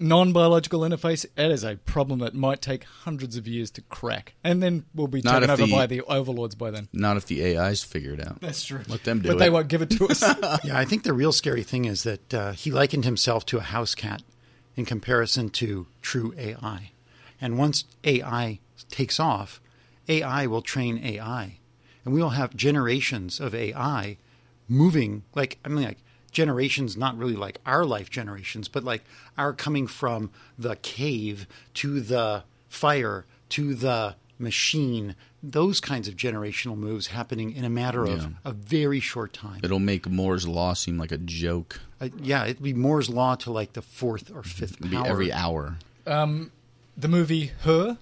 non-biological interface that is a problem that might take hundreds of years to crack and then we'll be Not taken over the- by the overlords by then Not if the AI's figured out. that's true Let them do but it. But they won't give it to us Yeah, I think the real scary thing is that uh, he likened himself to a house cat in comparison to true AI. And once AI takes off, AI will train AI. And we will have generations of AI moving, like, I mean, like, generations, not really like our life generations, but like our coming from the cave to the fire to the machine, those kinds of generational moves happening in a matter of Yeah. a very short time. It'll make Moore's law seem like a joke. Uh, yeah, it'd be Moore's law to like the fourth or fifth It'd be every hour. the movie Her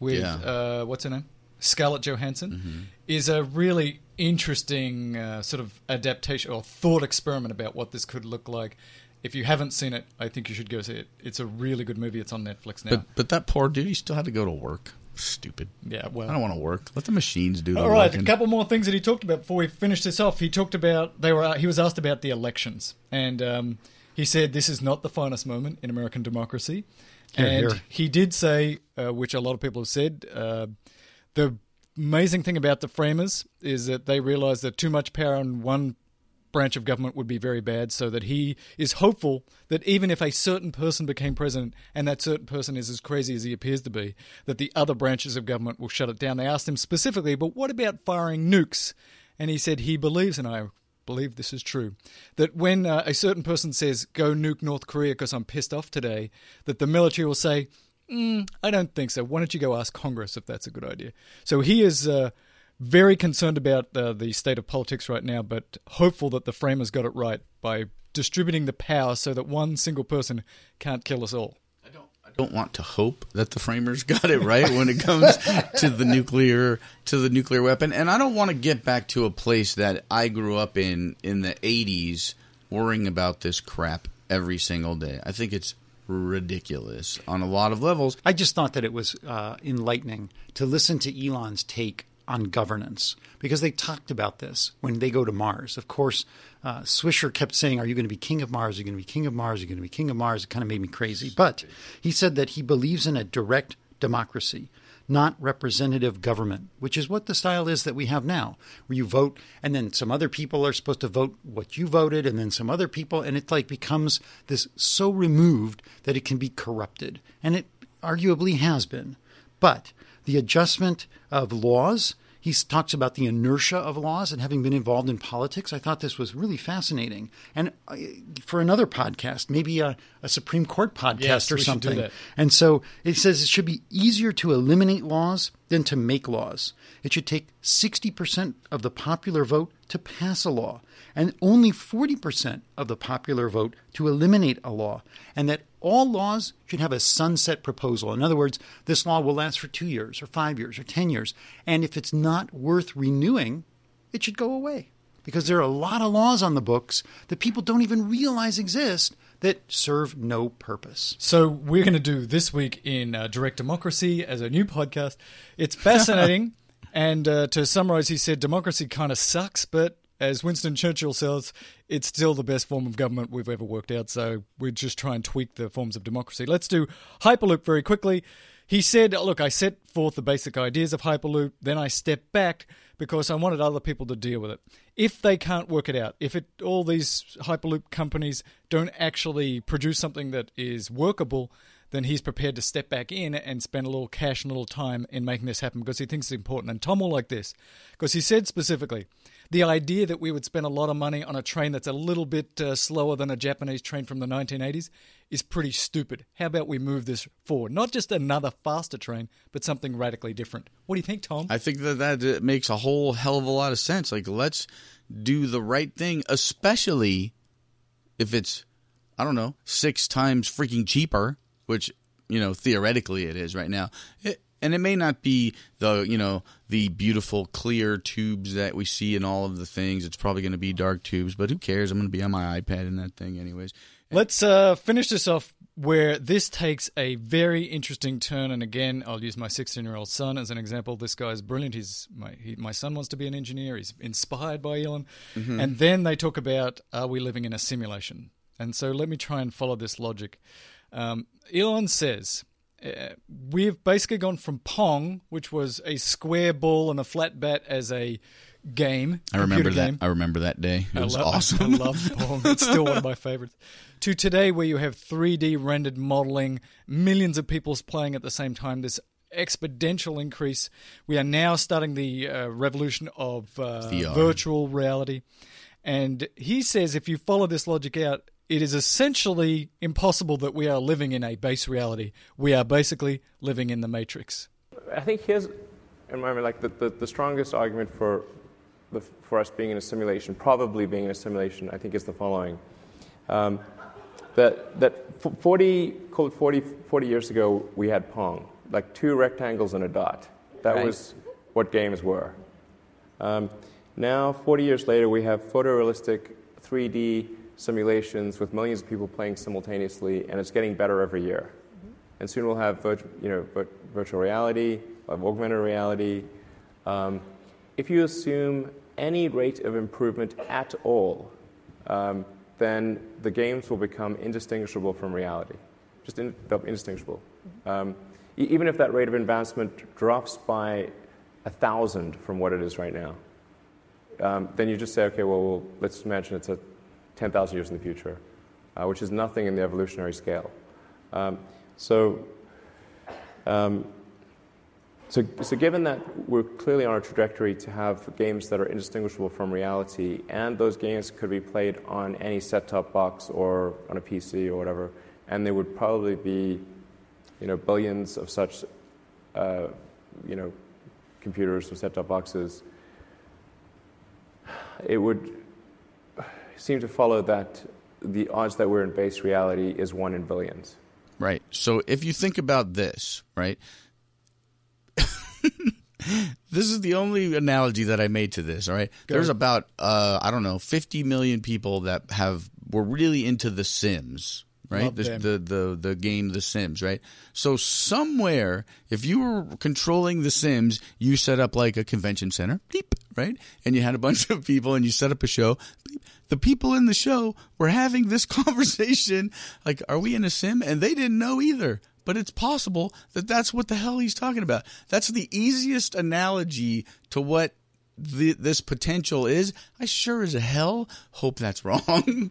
with Yeah. uh, what's her name, Scarlett Johansson, Mm-hmm. is a really interesting uh, sort of adaptation or thought experiment about what this could look like. If you haven't seen it, I think you should go see it. It's a really good movie. It's on Netflix now. But but that poor dude, he still had to go to work. Stupid. yeah, well, I don't want to work. Let the machines do the All right, working. a couple more things that he talked about before we finish this off. He talked about they were he was asked about the elections, and um, he said this is not the finest moment in American democracy. Hear, and hear. he did say, uh, which a lot of people have said, uh, the amazing thing about the framers is that they realized that too much power in one branch of government would be very bad, so that he is hopeful that even if a certain person became president and that certain person is as crazy as he appears to be, that the other branches of government will shut it down. They asked him specifically, but what about firing nukes? And he said he believes, and I believe this is true, that when uh, a certain person says, go nuke North Korea because I'm pissed off today, that the military will say, mm, I don't think so. Why don't you go ask Congress if that's a good idea? So he is uh, very concerned about uh, the state of politics right now, but hopeful that the framers got it right by distributing the power so that one single person can't kill us all. I don't want to hope that the framers got it right when it comes to the nuclear to the nuclear weapon, and I don't want to get back to a place that I grew up in in the '80s, worrying about this crap every single day. I think it's ridiculous on a lot of levels. I just thought that it was uh, enlightening to listen to Elon's take on governance because they talked about this when they go to Mars. Of course, uh, Swisher kept saying, Are you going to be king of Mars? Are you going to be king of Mars? Are you going to be king of Mars? It kind of made me crazy. But he said that he believes in a direct democracy, not representative government, which is what the style is that we have now, where you vote and then some other people are supposed to vote what you voted and then some other people. And it like becomes this so removed that it can be corrupted. And it arguably has been. But the adjustment of laws. He talks about the inertia of laws and having been involved in politics. I thought this was really fascinating. And uh, for another podcast, maybe a, a Supreme Court podcast Yes, or we should do something. And so it says it should be easier to eliminate laws than to make laws. It should take 60% of the popular vote to pass a law and only 40% of the popular vote to eliminate a law. And that all laws should have a sunset proposal. In other words, this law will last for two years or five years or 10 years. And if it's not worth renewing, it should go away. Because there are a lot of laws on the books that people don't even realize exist that serve no purpose. So we're going to do this week in uh, Direct Democracy as a new podcast. It's fascinating. and uh, to summarize, he said democracy kind of sucks, but as Winston Churchill says, it's still the best form of government we've ever worked out. So we just try and tweak the forms of democracy. Let's do Hyperloop very quickly. He said, Look, I set forth the basic ideas of Hyperloop, then I stepped back because I wanted other people to deal with it. If they can't work it out, if it, all these Hyperloop companies don't actually produce something that is workable, then he's prepared to step back in and spend a little cash and a little time in making this happen because he thinks it's important. And Tom will like this because he said specifically the idea that we would spend a lot of money on a train that's a little bit uh, slower than a Japanese train from the 1980s is pretty stupid. How about we move this forward? Not just another faster train, but something radically different. What do you think, Tom? I think that that uh, makes a whole hell of a lot of sense. Like, let's do the right thing, especially if it's, I don't know, six times freaking cheaper, which, you know, theoretically it is right now. It, and it may not be the, you know, the beautiful clear tubes that we see in all of the things. It's probably going to be dark tubes, but who cares? I'm going to be on my iPad in that thing anyways. Let's uh, finish this off where this takes a very interesting turn. And again, I'll use my 16 year old son as an example. This guy's brilliant. He's my he, my son wants to be an engineer. He's inspired by Elon. And then they talk about are we living in a simulation? And so let me try and follow this logic. Um, Elon says. Uh, we've basically gone from Pong, which was a square ball and a flat bat, as a game. I remember that. game. I remember that day. It I was love, awesome. I love Pong. It's still one of my favorites. To today, where you have 3D rendered modeling, millions of people playing at the same time, this exponential increase. We are now starting the uh, revolution of uh, virtual reality. And he says if you follow this logic out, it is essentially impossible that we are living in a base reality. We are basically living in the Matrix. I think here's, in my mind, like the, the, the strongest argument for, the, for us being in a simulation, probably being in a simulation, I think is the following. Um, that that 40, call it 40, 40 years ago, we had Pong, like two rectangles and a dot. That Right. was what games were. Um, now, 40 years later, we have photorealistic 3D simulations with millions of people playing simultaneously, and it's getting better every year. And soon we'll have virtu- you know, vir- virtual reality, we'll have augmented reality. Um, if you assume any rate of improvement at all, um, then the games will become indistinguishable from reality. Just in, indistinguishable. Um, e- even if that rate of advancement drops by a thousand from what it is right now, um, then you just say, okay, well, well let's imagine it's a 10,000 years in the future, uh, which is nothing in the evolutionary scale. Um, so, um, so, so, given that we're clearly on a trajectory to have games that are indistinguishable from reality, and those games could be played on any set top box or on a PC or whatever, and there would probably be you know, billions of such uh, you know, computers or set top boxes, it would seem to follow that the odds that we're in base reality is one in billions. Right. So if you think about this, right? this is the only analogy that I made to this. All right, Go there's about uh, I don't know 50 million people that have were really into The Sims. Right, the, the, the the game The Sims, right? So somewhere, if you were controlling The Sims, you set up like a convention center, beep, right? And you had a bunch of people, and you set up a show. The people in the show were having this conversation, like, "Are we in a sim?" And they didn't know either but it's possible that that's what the hell he's talking about. That's the easiest analogy to what the, this potential is. I sure as hell hope that's wrong.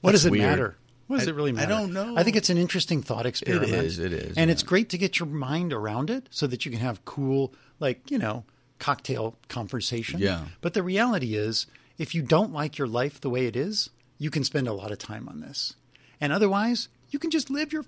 what does it weird. matter? What does I, it really matter? I don't know. I think it's an interesting thought experiment. It is. It is. And it's great to get your mind around it so that you can have cool, like, you know, cocktail conversation. Yeah. But the reality is, if you don't like your life the way it is, you can spend a lot of time on this. And otherwise, you can just live your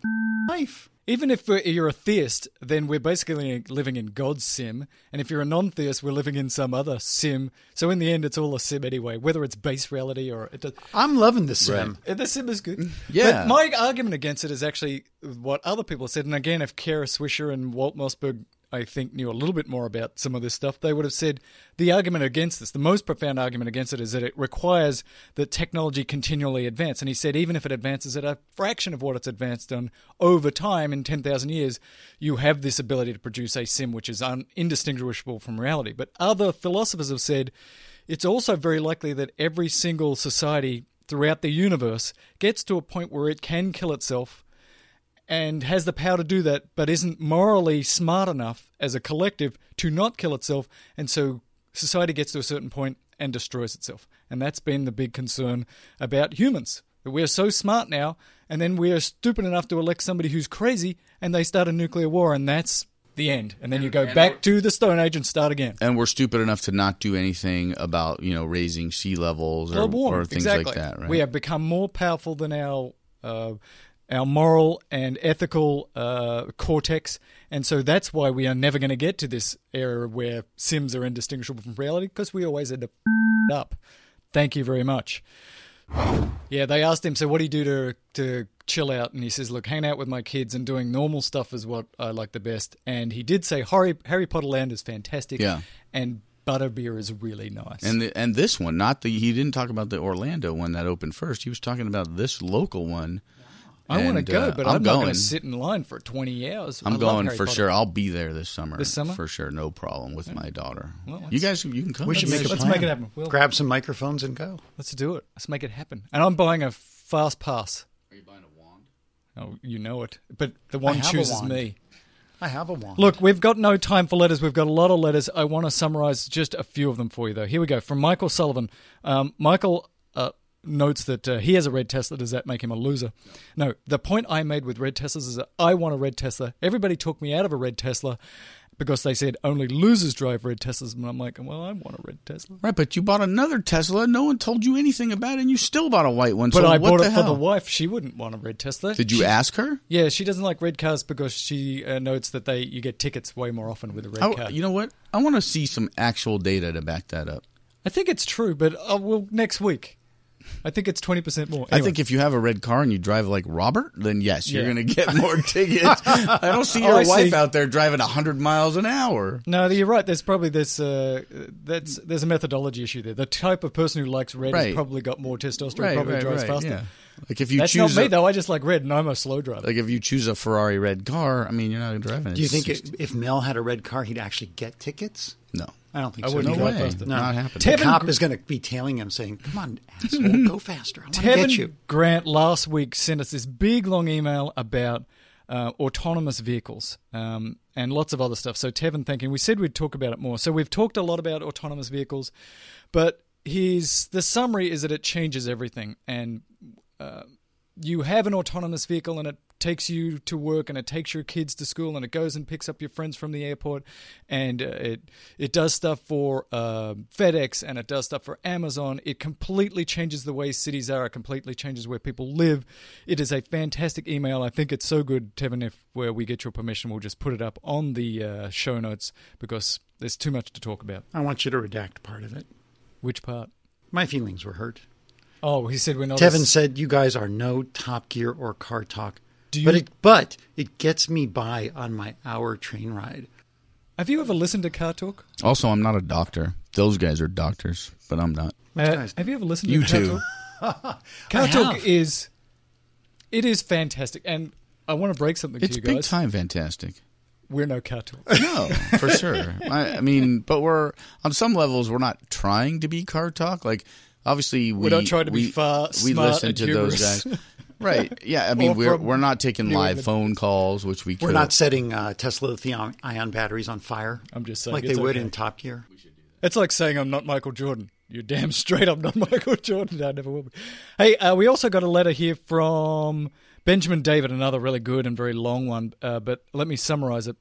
life. Even if you're a theist, then we're basically living in God's sim. And if you're a non theist, we're living in some other sim. So in the end, it's all a sim anyway, whether it's base reality or. It does. I'm loving the sim. Right. The sim is good. Mm-hmm. Yeah. But my argument against it is actually what other people said. And again, if Kara Swisher and Walt Mossberg I think, knew a little bit more about some of this stuff, they would have said the argument against this, the most profound argument against it, is that it requires that technology continually advance. And he said, even if it advances at a fraction of what it's advanced on over time in 10,000 years, you have this ability to produce a sim which is un- indistinguishable from reality. But other philosophers have said it's also very likely that every single society throughout the universe gets to a point where it can kill itself and has the power to do that, but isn't morally smart enough as a collective to not kill itself. And so society gets to a certain point and destroys itself. And that's been the big concern about humans. That we're so smart now, and then we are stupid enough to elect somebody who's crazy, and they start a nuclear war, and that's the end. And then you go back to the Stone Age and start again. And we're stupid enough to not do anything about, you know, raising sea levels or, or things exactly. like that, right? We have become more powerful than our uh, our moral and ethical uh, cortex. And so that's why we are never going to get to this era where Sims are indistinguishable from reality because we always end up up. Thank you very much. Yeah, they asked him, so what do you do to to chill out? And he says, look, hanging out with my kids and doing normal stuff is what I like the best. And he did say Harry Harry Potter Land is fantastic. Yeah. And Butterbeer is really nice. And the, and this one, not the he didn't talk about the Orlando one that opened first. He was talking about this local one I want to go, uh, but I'm, I'm not going to sit in line for 20 hours. I'm I going for Potter. sure. I'll be there this summer. This summer, for sure, no problem with my daughter. Well, you guys, you can come. We should make a plan. Let's make it happen. We'll, Grab some microphones and go. Let's do it. Let's make it happen. And I'm buying a fast pass. Are you buying a wand? Oh, you know it. But the wand chooses wand. me. I have a wand. Look, we've got no time for letters. We've got a lot of letters. I want to summarize just a few of them for you, though. Here we go. From Michael Sullivan. Um, Michael uh, notes that uh, he has a red Tesla. Does that make him a loser? No. no. The point I made with red Teslas is that I want a red Tesla. Everybody took me out of a red Tesla because they said only losers drive red Teslas. And I'm like, well, I want a red Tesla. Right, but you bought another Tesla. No one told you anything about it, and you still bought a white one. But so I bought it hell? for the wife. She wouldn't want a red Tesla. Did you she, ask her? Yeah, she doesn't like red cars because she uh, notes that they you get tickets way more often with a red I, car. You know what? I want to see some actual data to back that up. I think it's true, but uh, well, next week. I think it's twenty percent more. Anyway. I think if you have a red car and you drive like Robert, then yes, you're yeah. going to get more tickets. I don't see your oh, wife see. out there driving hundred miles an hour. No, you're right. There's probably this. Uh, that's there's a methodology issue there. The type of person who likes red right. has probably got more testosterone. Right, probably right, drives faster. Yeah. Like if you that's choose not me a, though. I just like red, and I'm a slow driver. Like if you choose a Ferrari red car, I mean, you're not driving. Do you think it, if Mel had a red car, he'd actually get tickets? No. I don't think I so. Wouldn't no way. No, not happening. The Tevin cop Gr- is going to be tailing him, saying, "Come on, asshole, go faster! I want to get you." Grant last week sent us this big long email about uh, autonomous vehicles um, and lots of other stuff. So Tevin thinking we said we'd talk about it more. So we've talked a lot about autonomous vehicles, but his the summary is that it changes everything and. Uh, you have an autonomous vehicle and it takes you to work and it takes your kids to school and it goes and picks up your friends from the airport and uh, it it does stuff for uh, FedEx and it does stuff for Amazon. It completely changes the way cities are. It completely changes where people live. It is a fantastic email. I think it's so good, Tevin. If where we get your permission, we'll just put it up on the uh, show notes because there's too much to talk about. I want you to redact part of it. Which part? My feelings were hurt. Oh, he said we're not. Tevin as- said you guys are no Top Gear or Car Talk. Do you- But it but it gets me by on my hour train ride. have you ever listened to Car Talk? Also, I'm not a doctor. Those guys are doctors, but I'm not. Uh, have you ever listened You to Car too. Talk? Car I Talk have. is it is fantastic, and I want to break something It's to you big time fantastic. We're no Car Talk. No, for sure. I, I mean, but we're on some levels we're not trying to be car talk. Like obviously we We're not try to be we, far, we smart, listen and to those guys. Right. Yeah. I mean, Or we're we're not taking live England. phone calls, which we could. We're not setting uh, Tesla lithium ion batteries on fire. I'm just saying like it's they would okay. in Top Gear. It's like saying I'm not Michael Jordan. You're damn straight I'm not Michael Jordan. I never will be. Hey, uh, we also got a letter here from Benjamin David, another really good and very long one, uh, but let me summarize it.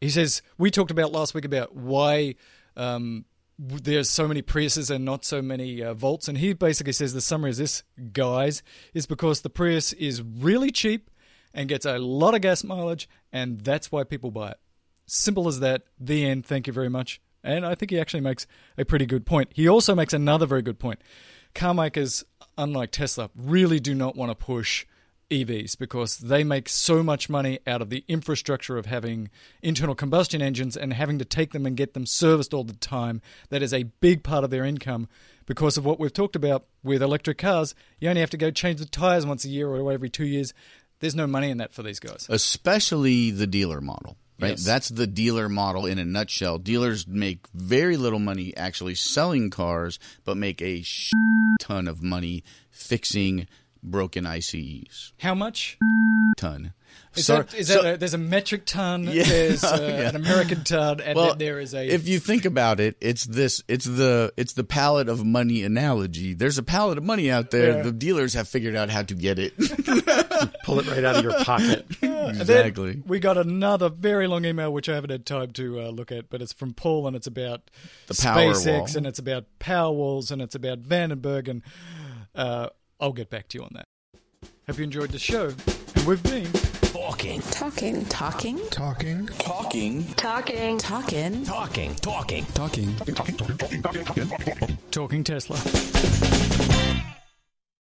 He says, We talked about last week about why um, w- there's so many Priuses and not so many uh, Volts. And he basically says the summary is this, guys, is because the Prius is really cheap and gets a lot of gas mileage, and that's why people buy it. Simple as that. The end. Thank you very much. And I think he actually makes a pretty good point. He also makes another very good point. Car makers, unlike Tesla, really do not want to push EVs because they make so much money out of the infrastructure of having internal combustion engines and having to take them and get them serviced all the time. That is a big part of their income because of what we've talked about with electric cars. You only have to go change the tires once a year or every two years. There's no money in that for these guys. especially the dealer model. Right, Yes. that's the dealer model in a nutshell. Dealers make very little money actually selling cars, but make a ton of money fixing broken ICEs. How much? Ton. Is So- that, is so- that a, there's a metric ton, Yeah. there's uh, Yeah. an American ton, and well, then there is a. if you think about it, it's this. It's the it's the pallet of money analogy. There's a pallet of money out there. Yeah. The dealers have figured out how to get it. Pull it right out of your pocket. Exactly. we got another very long email which I haven't had time to uh, look at, but it's from Paul and it's about The Powerwall. SpaceX and it's about power walls and it's about Vandenberg and uh, I'll get back to you on that. Hope you enjoyed the show. And we've been talking. Talking. Talking. Talking. Talking. Talking. Talking. Talking. Talking. Talking. talking Tesla.